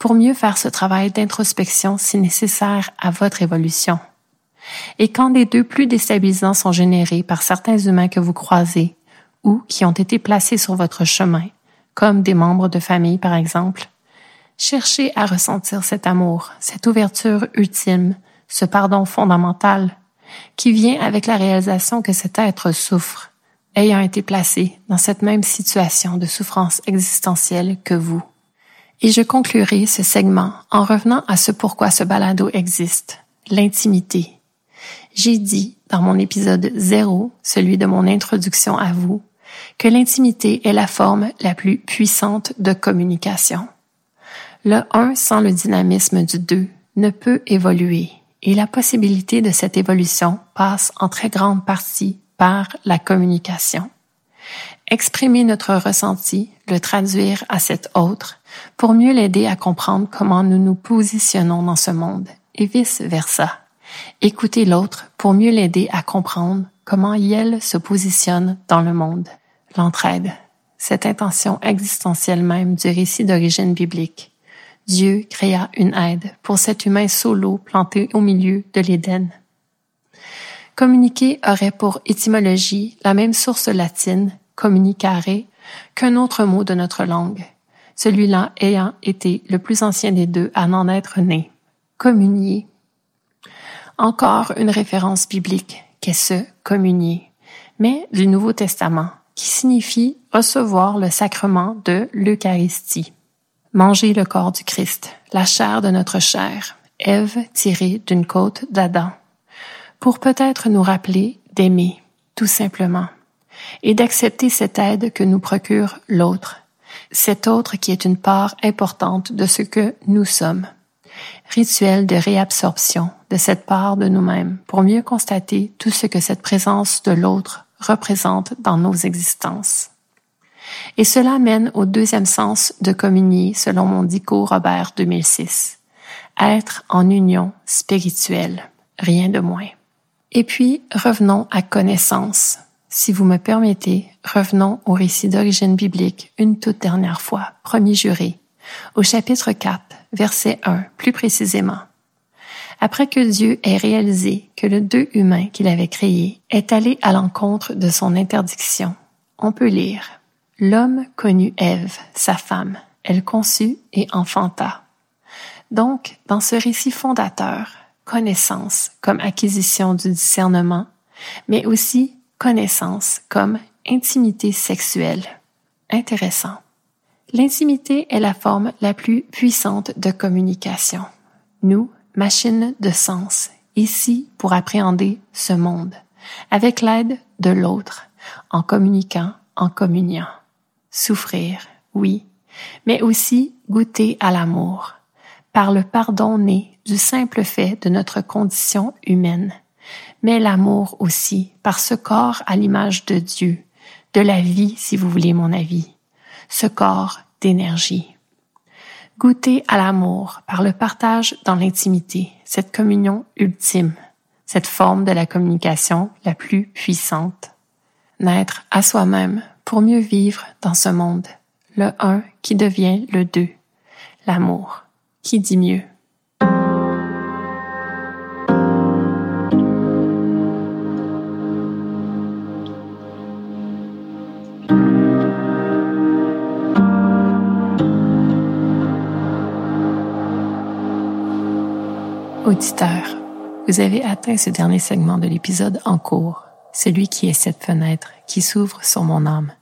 pour mieux faire ce travail d'introspection si nécessaire à votre évolution. Et quand des deux plus déstabilisants sont générés par certains humains que vous croisez ou qui ont été placés sur votre chemin, comme des membres de famille par exemple. Cherchez à ressentir cet amour, cette ouverture ultime, ce pardon fondamental qui vient avec la réalisation que cet être souffre, ayant été placé dans cette même situation de souffrance existentielle que vous. Et je conclurai ce segment en revenant à ce pourquoi ce balado existe, l'intimité. J'ai dit dans mon épisode zéro, celui de mon introduction à vous, que l'intimité est la forme la plus puissante de communication. Le un sans le dynamisme du deux ne peut évoluer et la possibilité de cette évolution passe en très grande partie par la communication. Exprimer notre ressenti, le traduire à cet autre, pour mieux l'aider à comprendre comment nous nous positionnons dans ce monde, et vice-versa. Écouter l'autre pour mieux l'aider à comprendre comment elle se positionne dans le monde l'entraide, cette intention existentielle même du récit d'origine biblique. Dieu créa une aide pour cet humain solo planté au milieu de l'Éden. Communiquer aurait pour étymologie la même source latine, communicare, qu'un autre mot de notre langue, celui-là ayant été le plus ancien des deux à n'en être né, communier. Encore une référence biblique qu'est ce communier, mais du Nouveau Testament, qui signifie recevoir le sacrement de l'Eucharistie. Manger le corps du Christ, la chair de notre chair, Ève tirée d'une côte d'Adam, pour peut-être nous rappeler d'aimer, tout simplement, et d'accepter cette aide que nous procure l'autre, cet autre qui est une part importante de ce que nous sommes. Rituel de réabsorption de cette part de nous-mêmes pour mieux constater tout ce que cette présence de l'autre représente dans nos existences. Et cela mène au deuxième sens de communier selon mon dico Robert 2006. Être en union spirituelle, rien de moins. Et puis, revenons à connaissance. Si vous me permettez, revenons au récit d'origine biblique une toute dernière fois, premier juré, au chapitre 4, verset 1, plus précisément. Après que Dieu ait réalisé que le deux humain qu'il avait créé est allé à l'encontre de son interdiction, on peut lire L'homme connut Ève, sa femme. elle conçut et enfanta. Donc, dans ce récit fondateur, connaissance comme acquisition du discernement, mais aussi connaissance comme intimité sexuelle. Intéressant. L'intimité est la forme la plus puissante de communication. Nous, machines de sens, ici pour appréhender ce monde, avec l'aide de l'autre, en communiquant, en communiant. Souffrir, oui, mais aussi goûter à l'amour, par le pardon né du simple fait de notre condition humaine, mais l'amour aussi par ce corps à l'image de Dieu, de la vie si vous voulez mon avis, ce corps d'énergie. Goûter à l'amour par le partage dans l'intimité, cette communion ultime, cette forme de la communication la plus puissante. Naître à soi-même pour mieux vivre dans ce monde, le un qui devient le deux, l'amour, qui dit mieux. Auditeur, vous avez atteint ce dernier segment de l'épisode en cours, celui qui est cette fenêtre qui s'ouvre sur mon âme,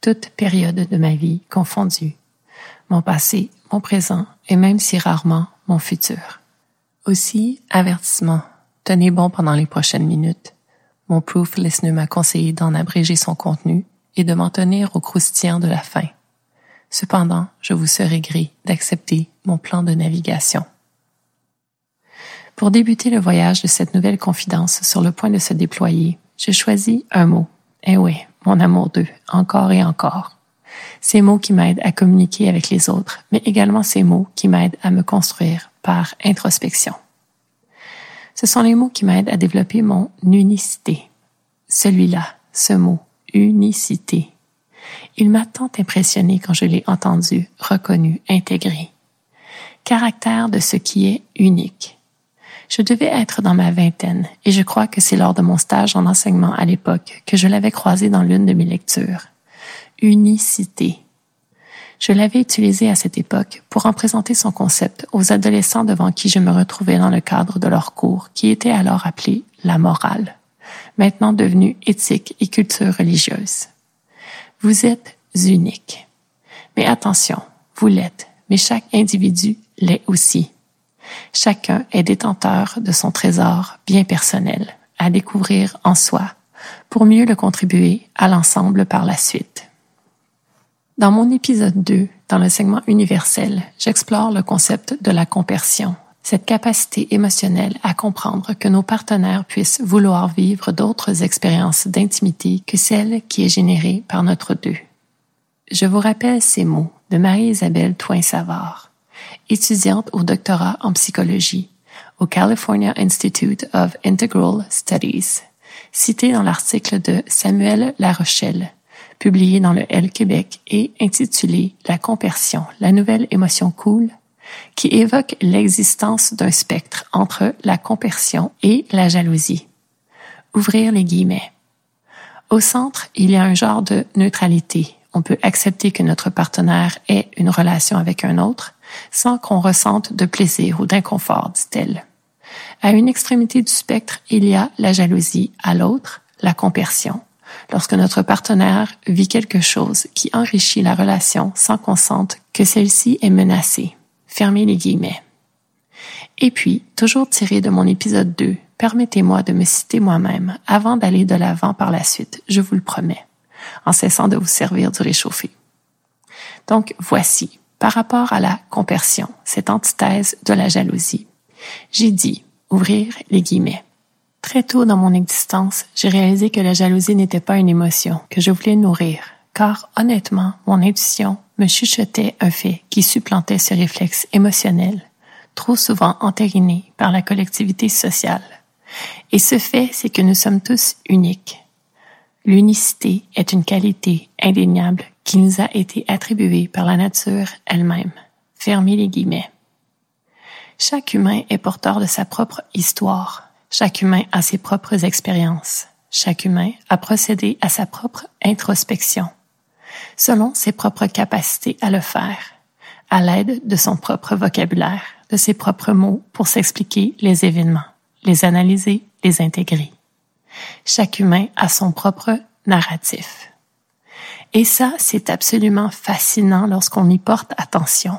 toute période de ma vie confondue, mon passé, mon présent et même si rarement mon futur. Aussi, avertissement, tenez bon pendant les prochaines minutes. Mon proof listener m'a conseillé d'en abréger son contenu et de m'en tenir au croustillant de la fin. Cependant, je vous serai gré d'accepter mon plan de navigation. Pour débuter le voyage de cette nouvelle confidence sur le point de se déployer, j'ai choisi un mot. Eh oui, mon amour d'eux, encore et encore. Ces mots qui m'aident à communiquer avec les autres, mais également ces mots qui m'aident à me construire par introspection. Ce sont les mots qui m'aident à développer mon unicité. Celui-là, ce mot, unicité. Il m'a tant impressionné quand je l'ai entendu, reconnu, intégré. Caractère de ce qui est unique. Je devais être dans ma vingtaine et je crois que c'est lors de mon stage en enseignement à l'époque que je l'avais croisé dans l'une de mes lectures. Unicité. Je l'avais utilisé à cette époque pour en présenter son concept aux adolescents devant qui je me retrouvais dans le cadre de leur cours qui était alors appelé la morale, maintenant devenu éthique et culture religieuse. Vous êtes unique. Mais attention, vous l'êtes, mais chaque individu l'est aussi. Chacun est détenteur de son trésor bien personnel à découvrir en soi pour mieux le contribuer à l'ensemble par la suite. Dans mon épisode 2, dans le segment universel, j'explore le concept de la compersion, cette capacité émotionnelle à comprendre que nos partenaires puissent vouloir vivre d'autres expériences d'intimité que celles qui est générée par notre deux. Je vous rappelle ces mots de Marie-Isabelle Toin-Savard étudiante au doctorat en psychologie au California Institute of Integral Studies, citée dans l'article de Samuel Larochelle, publié dans le L Québec et intitulé La compersion, la nouvelle émotion cool, qui évoque l'existence d'un spectre entre la compersion et la jalousie. Ouvrir les guillemets. Au centre, il y a un genre de neutralité. On peut accepter que notre partenaire ait une relation avec un autre, sans qu'on ressente de plaisir ou d'inconfort, dit-elle. À une extrémité du spectre, il y a la jalousie, à l'autre, la compersion. Lorsque notre partenaire vit quelque chose qui enrichit la relation sans qu'on sente que celle-ci est menacée. Fermez les guillemets. Et puis, toujours tiré de mon épisode 2, permettez-moi de me citer moi-même avant d'aller de l'avant par la suite, je vous le promets, en cessant de vous servir du réchauffé. Donc, voici, par rapport à la compersion, cette antithèse de la jalousie. J'ai dit, ouvrir les guillemets. Très tôt dans mon existence, j'ai réalisé que la jalousie n'était pas une émotion que je voulais nourrir, car honnêtement, mon intuition me chuchotait un fait qui supplantait ce réflexe émotionnel, trop souvent entériné par la collectivité sociale. Et ce fait, c'est que nous sommes tous uniques. L'unicité est une qualité indéniable qui nous a été attribuée par la nature elle-même. Fermez les guillemets. Chaque humain est porteur de sa propre histoire. Chaque humain a ses propres expériences. Chaque humain a procédé à sa propre introspection, selon ses propres capacités à le faire. à l'aide de son propre vocabulaire, de ses propres mots pour s'expliquer les événements, les analyser, les intégrer. Chaque humain a son propre narratif. Et ça, c'est absolument fascinant lorsqu'on y porte attention.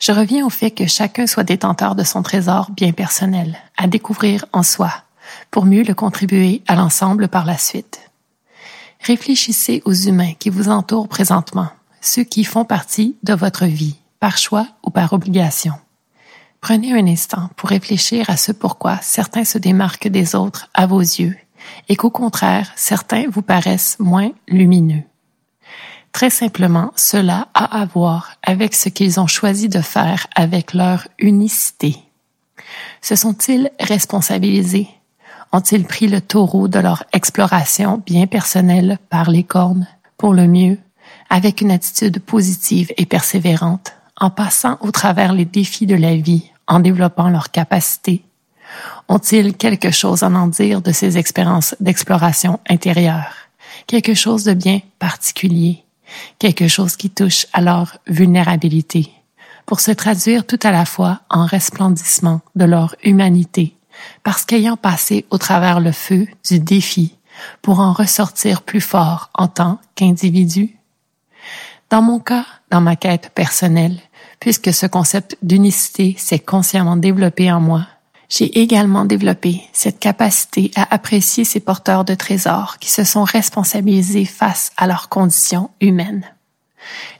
Je reviens au fait que chacun soit détenteur de son trésor bien personnel, à découvrir en soi, pour mieux le contribuer à l'ensemble par la suite. Réfléchissez aux humains qui vous entourent présentement, ceux qui font partie de votre vie, par choix ou par obligation. Prenez un instant pour réfléchir à ce pourquoi certains se démarquent des autres à vos yeux et qu'au contraire, certains vous paraissent moins lumineux. Très simplement, cela a à voir avec ce qu'ils ont choisi de faire avec leur unicité. Se sont-ils responsabilisés? Ont-ils pris le taureau de leur exploration bien personnelle par les cornes, pour le mieux, avec une attitude positive et persévérante, en passant au travers les défis de la vie, en développant leurs capacités? Ont-ils quelque chose à en dire de ces expériences d'exploration intérieure? Quelque chose de bien particulier? quelque chose qui touche à leur vulnérabilité, pour se traduire tout à la fois en resplendissement de leur humanité, parce qu'ayant passé au travers le feu du défi, pour en ressortir plus fort en tant qu'individu? Dans mon cas, dans ma quête personnelle, puisque ce concept d'unicité s'est consciemment développé en moi, j'ai également développé cette capacité à apprécier ces porteurs de trésors qui se sont responsabilisés face à leurs conditions humaines.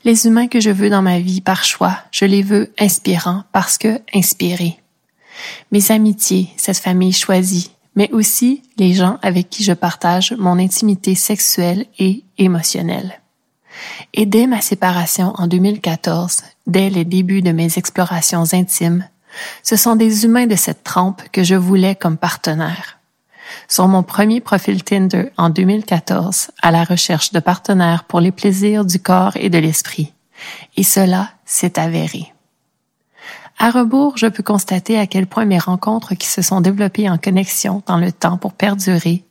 Les humains que je veux dans ma vie par choix, je les veux inspirants parce que inspirés. Mes amitiés, cette famille choisie, mais aussi les gens avec qui je partage mon intimité sexuelle et émotionnelle. Et dès ma séparation en 2014, dès les débuts de mes explorations intimes, ce sont des humains de cette trempe que je voulais comme partenaire. Sur mon premier profil Tinder en 2014, à la recherche de partenaires pour les plaisirs du corps et de l'esprit. Et cela s'est avéré. À rebours, je peux constater à quel point mes rencontres qui se sont développées en connexion dans le temps pour perdurer,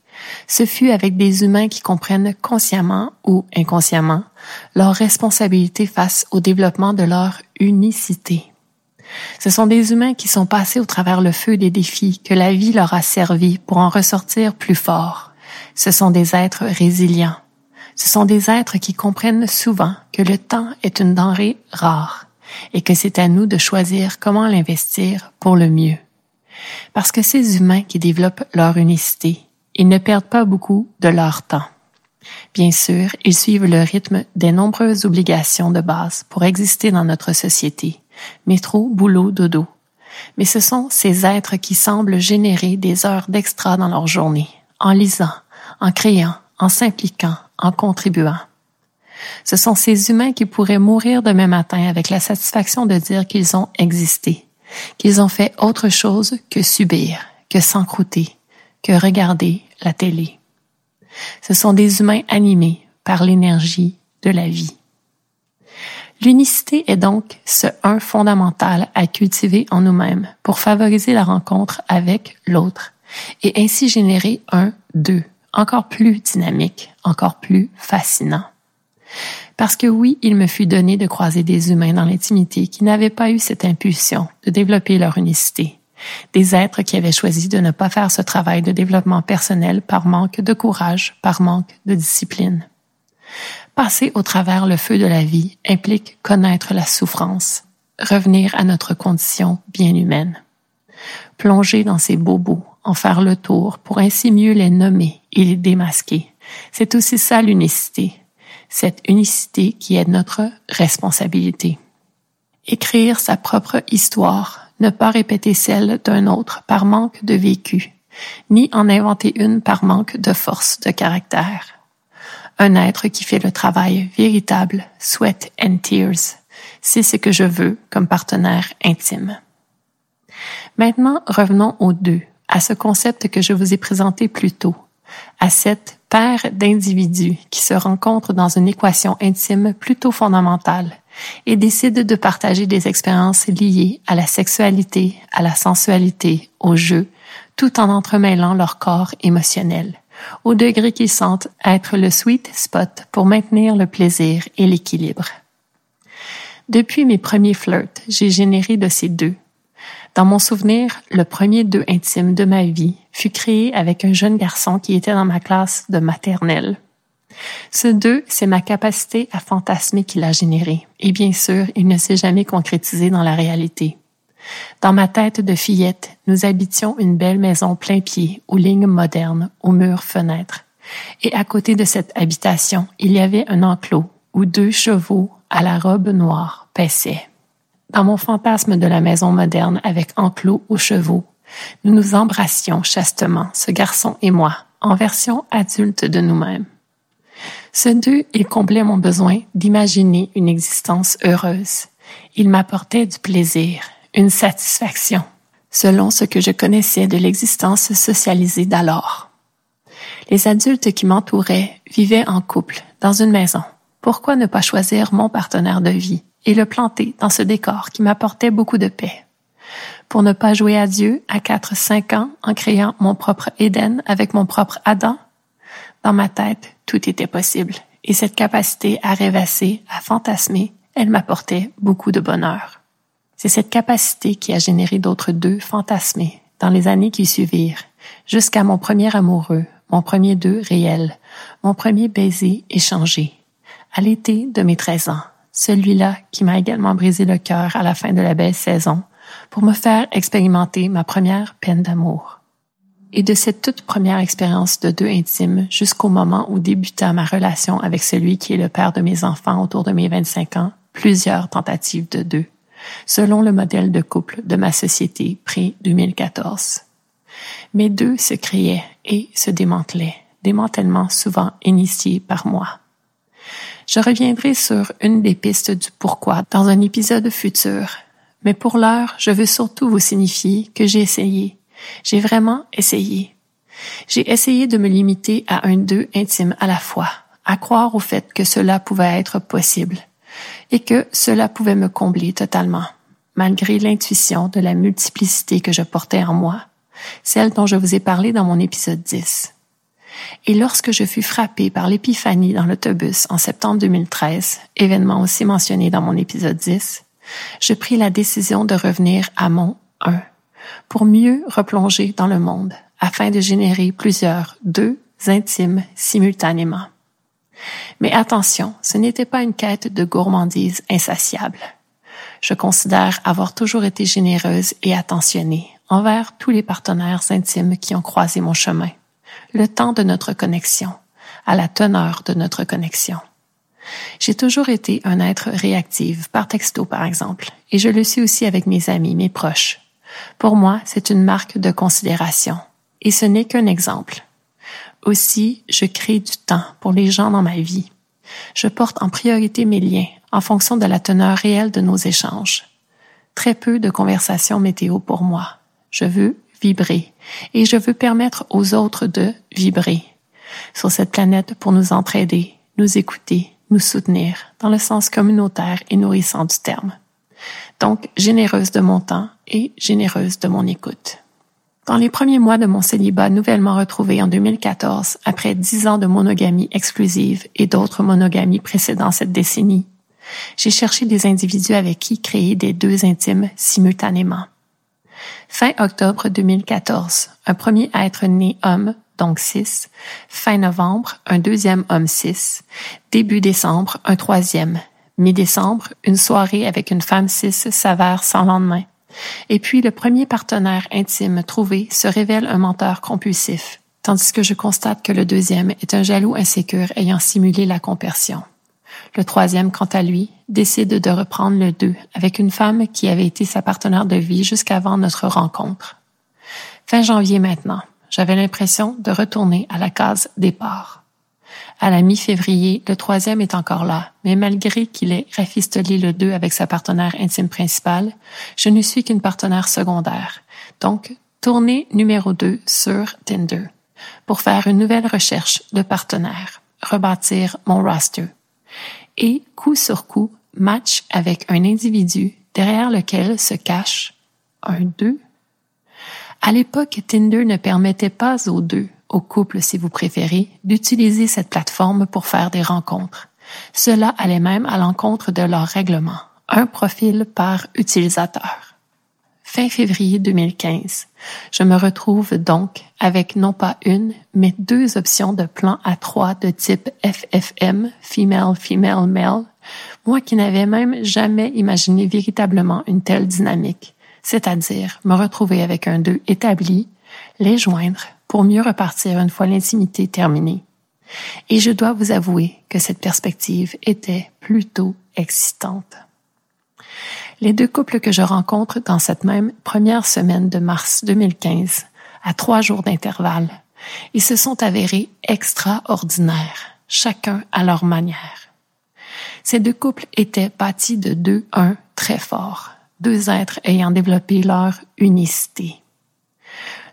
ce fut avec des humains qui comprennent consciemment ou inconsciemment leur responsabilité face au développement de leur unicité. Ce sont des humains qui sont passés au travers le feu des défis que la vie leur a servi pour en ressortir plus forts. Ce sont des êtres résilients. Ce sont des êtres qui comprennent souvent que le temps est une denrée rare et que c'est à nous de choisir comment l'investir pour le mieux. Parce que ces humains qui développent leur unicité, ils ne perdent pas beaucoup de leur temps. Bien sûr, ils suivent le rythme des nombreuses obligations de base pour exister dans notre société, métro, boulot, dodo. Mais ce sont ces êtres qui semblent générer des heures d'extra dans leur journée, en lisant, en créant, en s'impliquant, en contribuant. Ce sont ces humains qui pourraient mourir demain matin avec la satisfaction de dire qu'ils ont existé, qu'ils ont fait autre chose que subir, que s'encrouter, que regarder la télé. Ce sont des humains animés par l'énergie de la vie. L'unicité est donc ce un fondamental à cultiver en nous-mêmes pour favoriser la rencontre avec l'autre et ainsi générer un deux encore plus dynamique, encore plus fascinant. Parce que oui, il me fut donné de croiser des humains dans l'intimité qui n'avaient pas eu cette impulsion de développer leur unicité, des êtres qui avaient choisi de ne pas faire ce travail de développement personnel par manque de courage, par manque de discipline. Passer au travers le feu de la vie implique connaître la souffrance, revenir à notre condition bien humaine. Plonger dans ces bobos, en faire le tour pour ainsi mieux les nommer et les démasquer. C'est aussi ça l'unicité, cette unicité qui est notre responsabilité. Écrire sa propre histoire, ne pas répéter celle d'un autre par manque de vécu, ni en inventer une par manque de force de caractère un être qui fait le travail véritable, sweat and tears. C'est ce que je veux comme partenaire intime. Maintenant, revenons aux deux, à ce concept que je vous ai présenté plus tôt, à cette paire d'individus qui se rencontrent dans une équation intime plutôt fondamentale et décident de partager des expériences liées à la sexualité, à la sensualité, au jeu, tout en entremêlant leur corps émotionnel au degré qu'ils sentent être le sweet spot pour maintenir le plaisir et l'équilibre. Depuis mes premiers flirts, j'ai généré de ces deux. Dans mon souvenir, le premier deux intime de ma vie fut créé avec un jeune garçon qui était dans ma classe de maternelle. Ce deux, c'est ma capacité à fantasmer qui l'a généré. Et bien sûr, il ne s'est jamais concrétisé dans la réalité. Dans ma tête de fillette, nous habitions une belle maison plein pied, aux lignes modernes, aux murs fenêtres. Et à côté de cette habitation, il y avait un enclos où deux chevaux à la robe noire paissaient. Dans mon fantasme de la maison moderne avec enclos aux chevaux, nous nous embrassions chastement, ce garçon et moi, en version adulte de nous-mêmes. Ce deux, il comblait mon besoin d'imaginer une existence heureuse. Il m'apportait du plaisir, une satisfaction, selon ce que je connaissais de l'existence socialisée d'alors. Les adultes qui m'entouraient vivaient en couple, dans une maison. Pourquoi ne pas choisir mon partenaire de vie et le planter dans ce décor qui m'apportait beaucoup de paix? Pour ne pas jouer à Dieu à 4-5 ans en créant mon propre Éden avec mon propre Adam, dans ma tête, tout était possible. Et cette capacité à rêvasser, à fantasmer, elle m'apportait beaucoup de bonheur. C'est cette capacité qui a généré d'autres deux fantasmés dans les années qui suivirent, jusqu'à mon premier amoureux, mon premier deux réel, mon premier baiser échangé, à l'été de mes 13 ans celui-là qui m'a également brisé le cœur à la fin de la belle saison, pour me faire expérimenter ma première peine d'amour. Et de cette toute première expérience de deux intimes jusqu'au moment où débuta ma relation avec celui qui est le père de mes enfants autour de mes 25 ans, plusieurs tentatives de deux, selon le modèle de couple de ma société pré-2014. Mes deux se créaient et se démantelaient, démantèlement souvent initié par moi. Je reviendrai sur une des pistes du pourquoi dans un épisode futur. Mais pour l'heure, je veux surtout vous signifier que j'ai essayé. J'ai vraiment essayé. J'ai essayé de me limiter à un deux intime à la fois, à croire au fait que cela pouvait être possible et que cela pouvait me combler totalement, malgré l'intuition de la multiplicité que je portais en moi, celle dont je vous ai parlé dans mon épisode 10. Et lorsque je fus frappée par l'épiphanie dans l'autobus en septembre 2013, événement aussi mentionné dans mon épisode 10, je pris la décision de revenir à mon 1 pour mieux replonger dans le monde afin de générer plusieurs deux intimes simultanément. Mais attention, ce n'était pas une quête de gourmandise insatiable. Je considère avoir toujours été généreuse et attentionnée envers tous les partenaires intimes qui ont croisé mon chemin le temps de notre connexion, à la teneur de notre connexion. J'ai toujours été un être réactif, par texto par exemple, et je le suis aussi avec mes amis, mes proches. Pour moi, c'est une marque de considération, et ce n'est qu'un exemple. Aussi, je crée du temps pour les gens dans ma vie. Je porte en priorité mes liens en fonction de la teneur réelle de nos échanges. Très peu de conversations météo pour moi. Je veux vibrer et je veux permettre aux autres de vibrer sur cette planète pour nous entraider, nous écouter, nous soutenir dans le sens communautaire et nourrissant du terme. Donc, généreuse de mon temps et généreuse de mon écoute. Dans les premiers mois de mon célibat nouvellement retrouvé en 2014, après dix ans de monogamie exclusive et d'autres monogamies précédant cette décennie, j'ai cherché des individus avec qui créer des deux intimes simultanément. Fin octobre 2014, un premier être né homme, donc 6. Fin novembre, un deuxième homme 6. Début décembre, un troisième. Mi-décembre, une soirée avec une femme 6 s'avère sans lendemain. Et puis le premier partenaire intime trouvé se révèle un menteur compulsif, tandis que je constate que le deuxième est un jaloux insécure ayant simulé la compersion. Le troisième, quant à lui, décide de reprendre le deux avec une femme qui avait été sa partenaire de vie jusqu'avant notre rencontre. Fin janvier maintenant, j'avais l'impression de retourner à la case départ. À la mi-février, le troisième est encore là, mais malgré qu'il ait rafistolé le deux avec sa partenaire intime principale, je ne suis qu'une partenaire secondaire. Donc, tournée numéro deux sur Tinder pour faire une nouvelle recherche de partenaire, rebâtir mon roster et, coup sur coup, match avec un individu derrière lequel se cache un deux. À l'époque, Tinder ne permettait pas aux deux, aux couples si vous préférez, d'utiliser cette plateforme pour faire des rencontres. Cela allait même à l'encontre de leur règlement, un profil par utilisateur. Fin février 2015, je me retrouve donc avec non pas une, mais deux options de plan à trois de type FFM, Female, Female, Male, moi qui n'avais même jamais imaginé véritablement une telle dynamique, c'est-à-dire me retrouver avec un deux établi, les joindre pour mieux repartir une fois l'intimité terminée. Et je dois vous avouer que cette perspective était plutôt excitante. Les deux couples que je rencontre dans cette même première semaine de mars 2015, à trois jours d'intervalle, ils se sont avérés extraordinaires, chacun à leur manière. Ces deux couples étaient bâtis de deux uns très forts, deux êtres ayant développé leur unicité.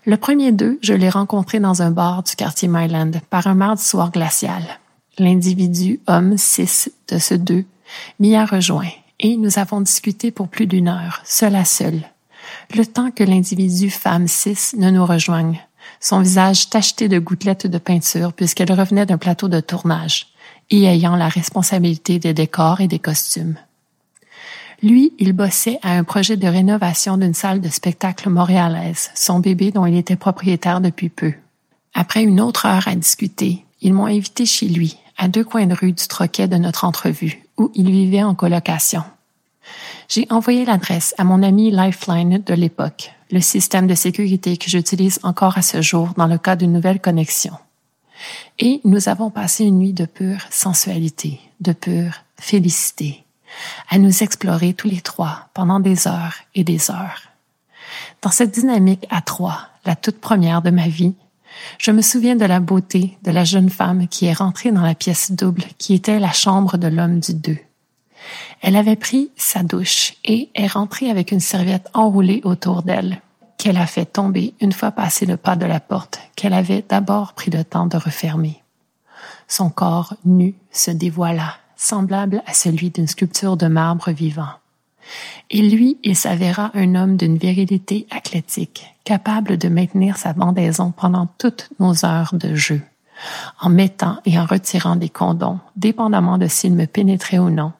Le premier d'eux, je l'ai rencontré dans un bar du quartier Myland par un mardi soir glacial. L'individu homme cis de ce deux m'y a rejoint et nous avons discuté pour plus d'une heure, seul à seul, le temps que l'individu femme cis ne nous rejoigne, son visage tacheté de gouttelettes de peinture puisqu'elle revenait d'un plateau de tournage et ayant la responsabilité des décors et des costumes. Lui, il bossait à un projet de rénovation d'une salle de spectacle montréalaise, son bébé dont il était propriétaire depuis peu. Après une autre heure à discuter, ils m'ont invité chez lui, à deux coins de rue du troquet de notre entrevue, où il vivait en colocation. J'ai envoyé l'adresse à mon ami Lifeline de l'époque, le système de sécurité que j'utilise encore à ce jour dans le cas d'une nouvelle connexion. Et nous avons passé une nuit de pure sensualité, de pure félicité, à nous explorer tous les trois pendant des heures et des heures. Dans cette dynamique à trois, la toute première de ma vie, je me souviens de la beauté de la jeune femme qui est rentrée dans la pièce double qui était la chambre de l'homme du deux. Elle avait pris sa douche et est rentrée avec une serviette enroulée autour d'elle, qu'elle a fait tomber une fois passé le pas de la porte qu'elle avait d'abord pris le temps de refermer. Son corps nu se dévoila semblable à celui d'une sculpture de marbre vivant. Et lui, il s'avéra un homme d'une virilité athlétique, capable de maintenir sa bandaison pendant toutes nos heures de jeu, en mettant et en retirant des condoms, dépendamment de s'il me pénétrait ou non,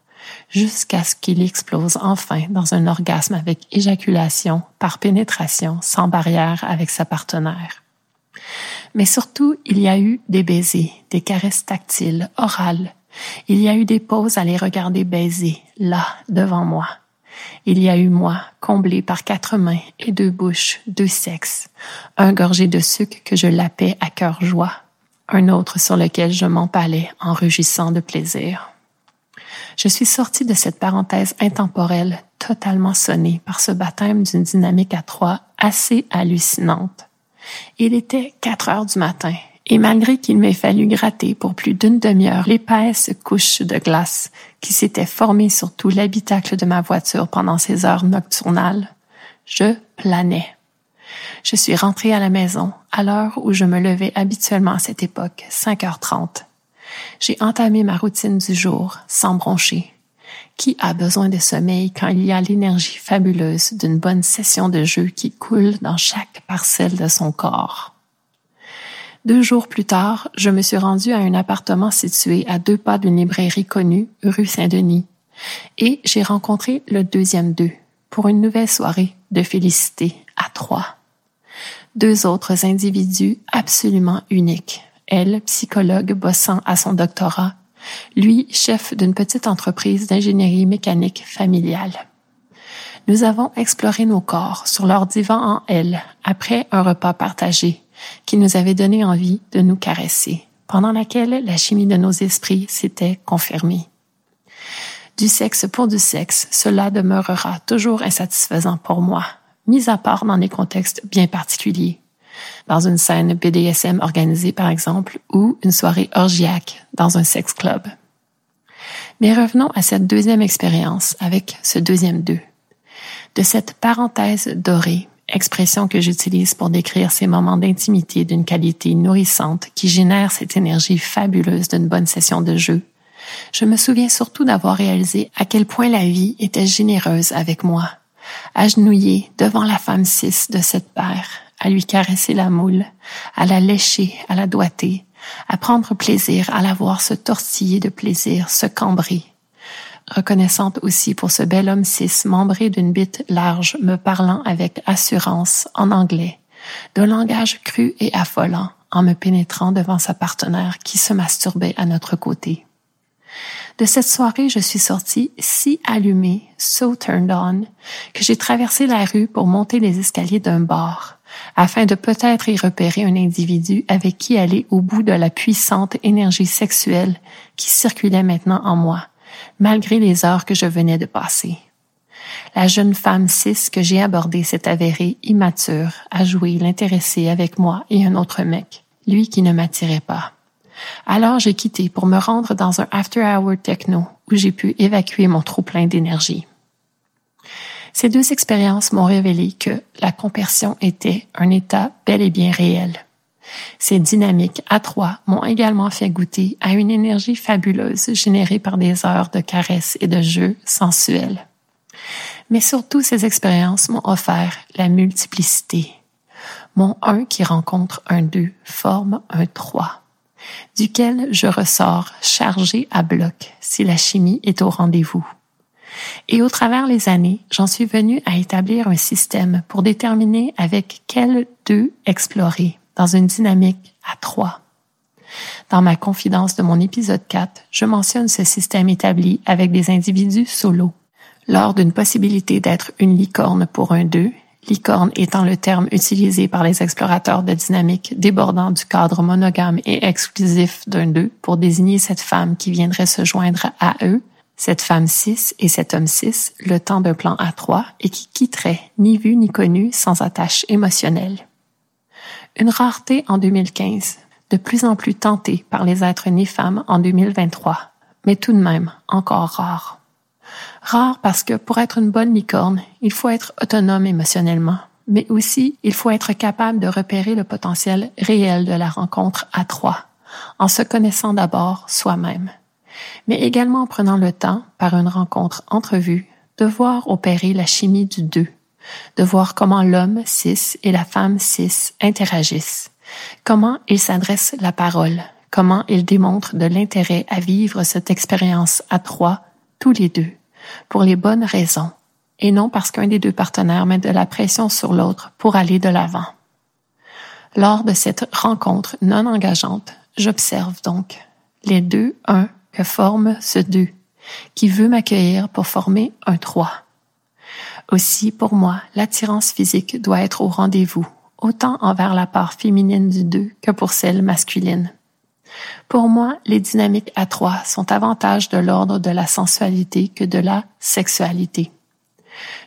jusqu'à ce qu'il explose enfin dans un orgasme avec éjaculation par pénétration sans barrière avec sa partenaire. Mais surtout, il y a eu des baisers, des caresses tactiles, orales, il y a eu des pauses à les regarder baiser, là, devant moi. Il y a eu moi, comblé par quatre mains et deux bouches, deux sexes, un gorgé de sucre que je lapais à cœur joie, un autre sur lequel je m'empalais en rugissant de plaisir. Je suis sortie de cette parenthèse intemporelle totalement sonnée par ce baptême d'une dynamique à trois assez hallucinante. Il était quatre heures du matin et malgré qu'il m'ait fallu gratter pour plus d'une demi-heure l'épaisse couche de glace qui s'était formée sur tout l'habitacle de ma voiture pendant ces heures nocturnales, je planais. Je suis rentrée à la maison à l'heure où je me levais habituellement à cette époque, 5h30. J'ai entamé ma routine du jour sans broncher. Qui a besoin de sommeil quand il y a l'énergie fabuleuse d'une bonne session de jeu qui coule dans chaque parcelle de son corps? Deux jours plus tard, je me suis rendue à un appartement situé à deux pas d'une librairie connue, rue Saint-Denis, et j'ai rencontré le deuxième d'eux pour une nouvelle soirée de félicité à trois. Deux autres individus absolument uniques. Elle, psychologue bossant à son doctorat, lui, chef d'une petite entreprise d'ingénierie mécanique familiale. Nous avons exploré nos corps sur leur divan en L après un repas partagé qui nous avait donné envie de nous caresser, pendant laquelle la chimie de nos esprits s'était confirmée. Du sexe pour du sexe, cela demeurera toujours insatisfaisant pour moi, mis à part dans des contextes bien particuliers. Dans une scène BDSM organisée, par exemple, ou une soirée orgiaque dans un sex club. Mais revenons à cette deuxième expérience avec ce deuxième deux. De cette parenthèse dorée expression que j'utilise pour décrire ces moments d'intimité d'une qualité nourrissante qui génère cette énergie fabuleuse d'une bonne session de jeu. Je me souviens surtout d'avoir réalisé à quel point la vie était généreuse avec moi, agenouillée devant la femme cis de cette paire, à lui caresser la moule, à la lécher, à la doiter, à prendre plaisir à la voir se tortiller de plaisir, se cambrer. Reconnaissante aussi pour ce bel homme cis membré d'une bite large me parlant avec assurance en anglais, d'un langage cru et affolant en me pénétrant devant sa partenaire qui se masturbait à notre côté. De cette soirée, je suis sortie si allumée, so turned on, que j'ai traversé la rue pour monter les escaliers d'un bar, afin de peut-être y repérer un individu avec qui aller au bout de la puissante énergie sexuelle qui circulait maintenant en moi, malgré les heures que je venais de passer. La jeune femme cis que j'ai abordée s'est avérée immature à jouer l'intéressé avec moi et un autre mec, lui qui ne m'attirait pas. Alors j'ai quitté pour me rendre dans un after-hour techno où j'ai pu évacuer mon trop-plein d'énergie. Ces deux expériences m'ont révélé que la compersion était un état bel et bien réel. Ces dynamiques à trois m'ont également fait goûter à une énergie fabuleuse générée par des heures de caresses et de jeux sensuels. Mais surtout, ces expériences m'ont offert la multiplicité. Mon un qui rencontre un deux forme un trois, duquel je ressors chargé à bloc si la chimie est au rendez-vous. Et au travers les années, j'en suis venu à établir un système pour déterminer avec quel deux explorer dans une dynamique à trois. Dans ma confidence de mon épisode 4, je mentionne ce système établi avec des individus solo. Lors d'une possibilité d'être une licorne pour un deux, licorne étant le terme utilisé par les explorateurs de dynamique débordant du cadre monogame et exclusif d'un deux pour désigner cette femme qui viendrait se joindre à eux, cette femme 6 et cet homme 6 le temps d'un plan à trois et qui quitterait ni vu ni connu sans attache émotionnelle. Une rareté en 2015, de plus en plus tentée par les êtres nés femmes en 2023, mais tout de même encore rare. Rare parce que pour être une bonne licorne, il faut être autonome émotionnellement, mais aussi il faut être capable de repérer le potentiel réel de la rencontre à trois, en se connaissant d'abord soi-même mais également en prenant le temps, par une rencontre entrevue, de voir opérer la chimie du deux, de voir comment l'homme cis et la femme cis interagissent, comment ils s'adressent la parole, comment ils démontrent de l'intérêt à vivre cette expérience à trois, tous les deux, pour les bonnes raisons, et non parce qu'un des deux partenaires met de la pression sur l'autre pour aller de l'avant. Lors de cette rencontre non engageante, j'observe donc les deux un que forme ce deux, qui veut m'accueillir pour former un trois. Aussi, pour moi, l'attirance physique doit être au rendez-vous, autant envers la part féminine du deux que pour celle masculine. Pour moi, les dynamiques à trois sont davantage de l'ordre de la sensualité que de la sexualité.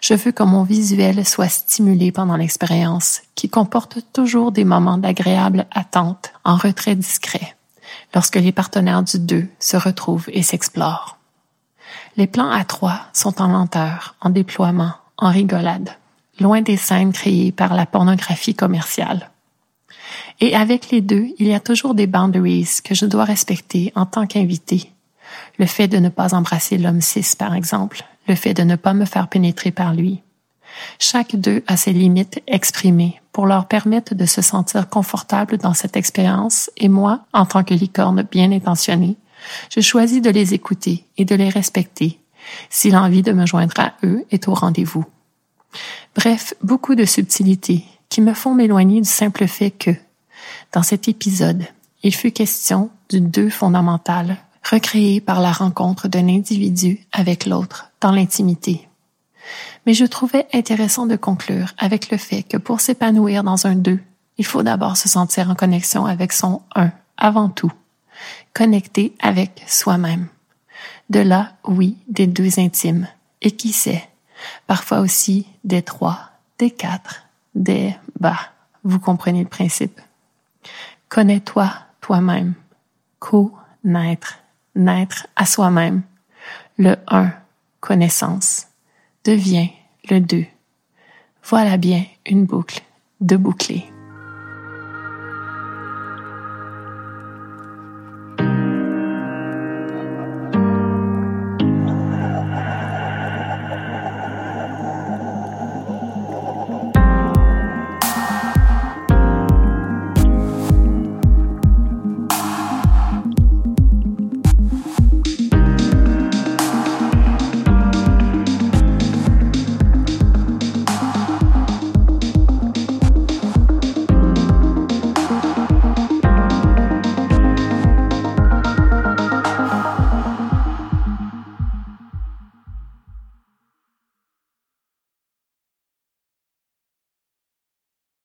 Je veux que mon visuel soit stimulé pendant l'expérience, qui comporte toujours des moments d'agréable attente en retrait discret lorsque les partenaires du deux se retrouvent et s'explorent. Les plans à trois sont en lenteur, en déploiement, en rigolade, loin des scènes créées par la pornographie commerciale. Et avec les deux, il y a toujours des boundaries que je dois respecter en tant qu'invité. Le fait de ne pas embrasser l'homme cis, par exemple, le fait de ne pas me faire pénétrer par lui, chaque d'eux a ses limites exprimées pour leur permettre de se sentir confortable dans cette expérience et moi, en tant que licorne bien intentionnée, je choisis de les écouter et de les respecter si l'envie de me joindre à eux est au rendez-vous. Bref, beaucoup de subtilités qui me font m'éloigner du simple fait que, dans cet épisode, il fut question du deux fondamental recréé par la rencontre d'un individu avec l'autre dans l'intimité mais je trouvais intéressant de conclure avec le fait que pour s'épanouir dans un deux, il faut d'abord se sentir en connexion avec son un avant tout, connecté avec soi-même. De là, oui, des deux intimes, et qui sait, parfois aussi des trois, des quatre, des bah, vous comprenez le principe? Connais-toi toi-même, co-naître, naître à soi-même, le un, connaissance. Devient le deux. Voilà bien une boucle de boucler.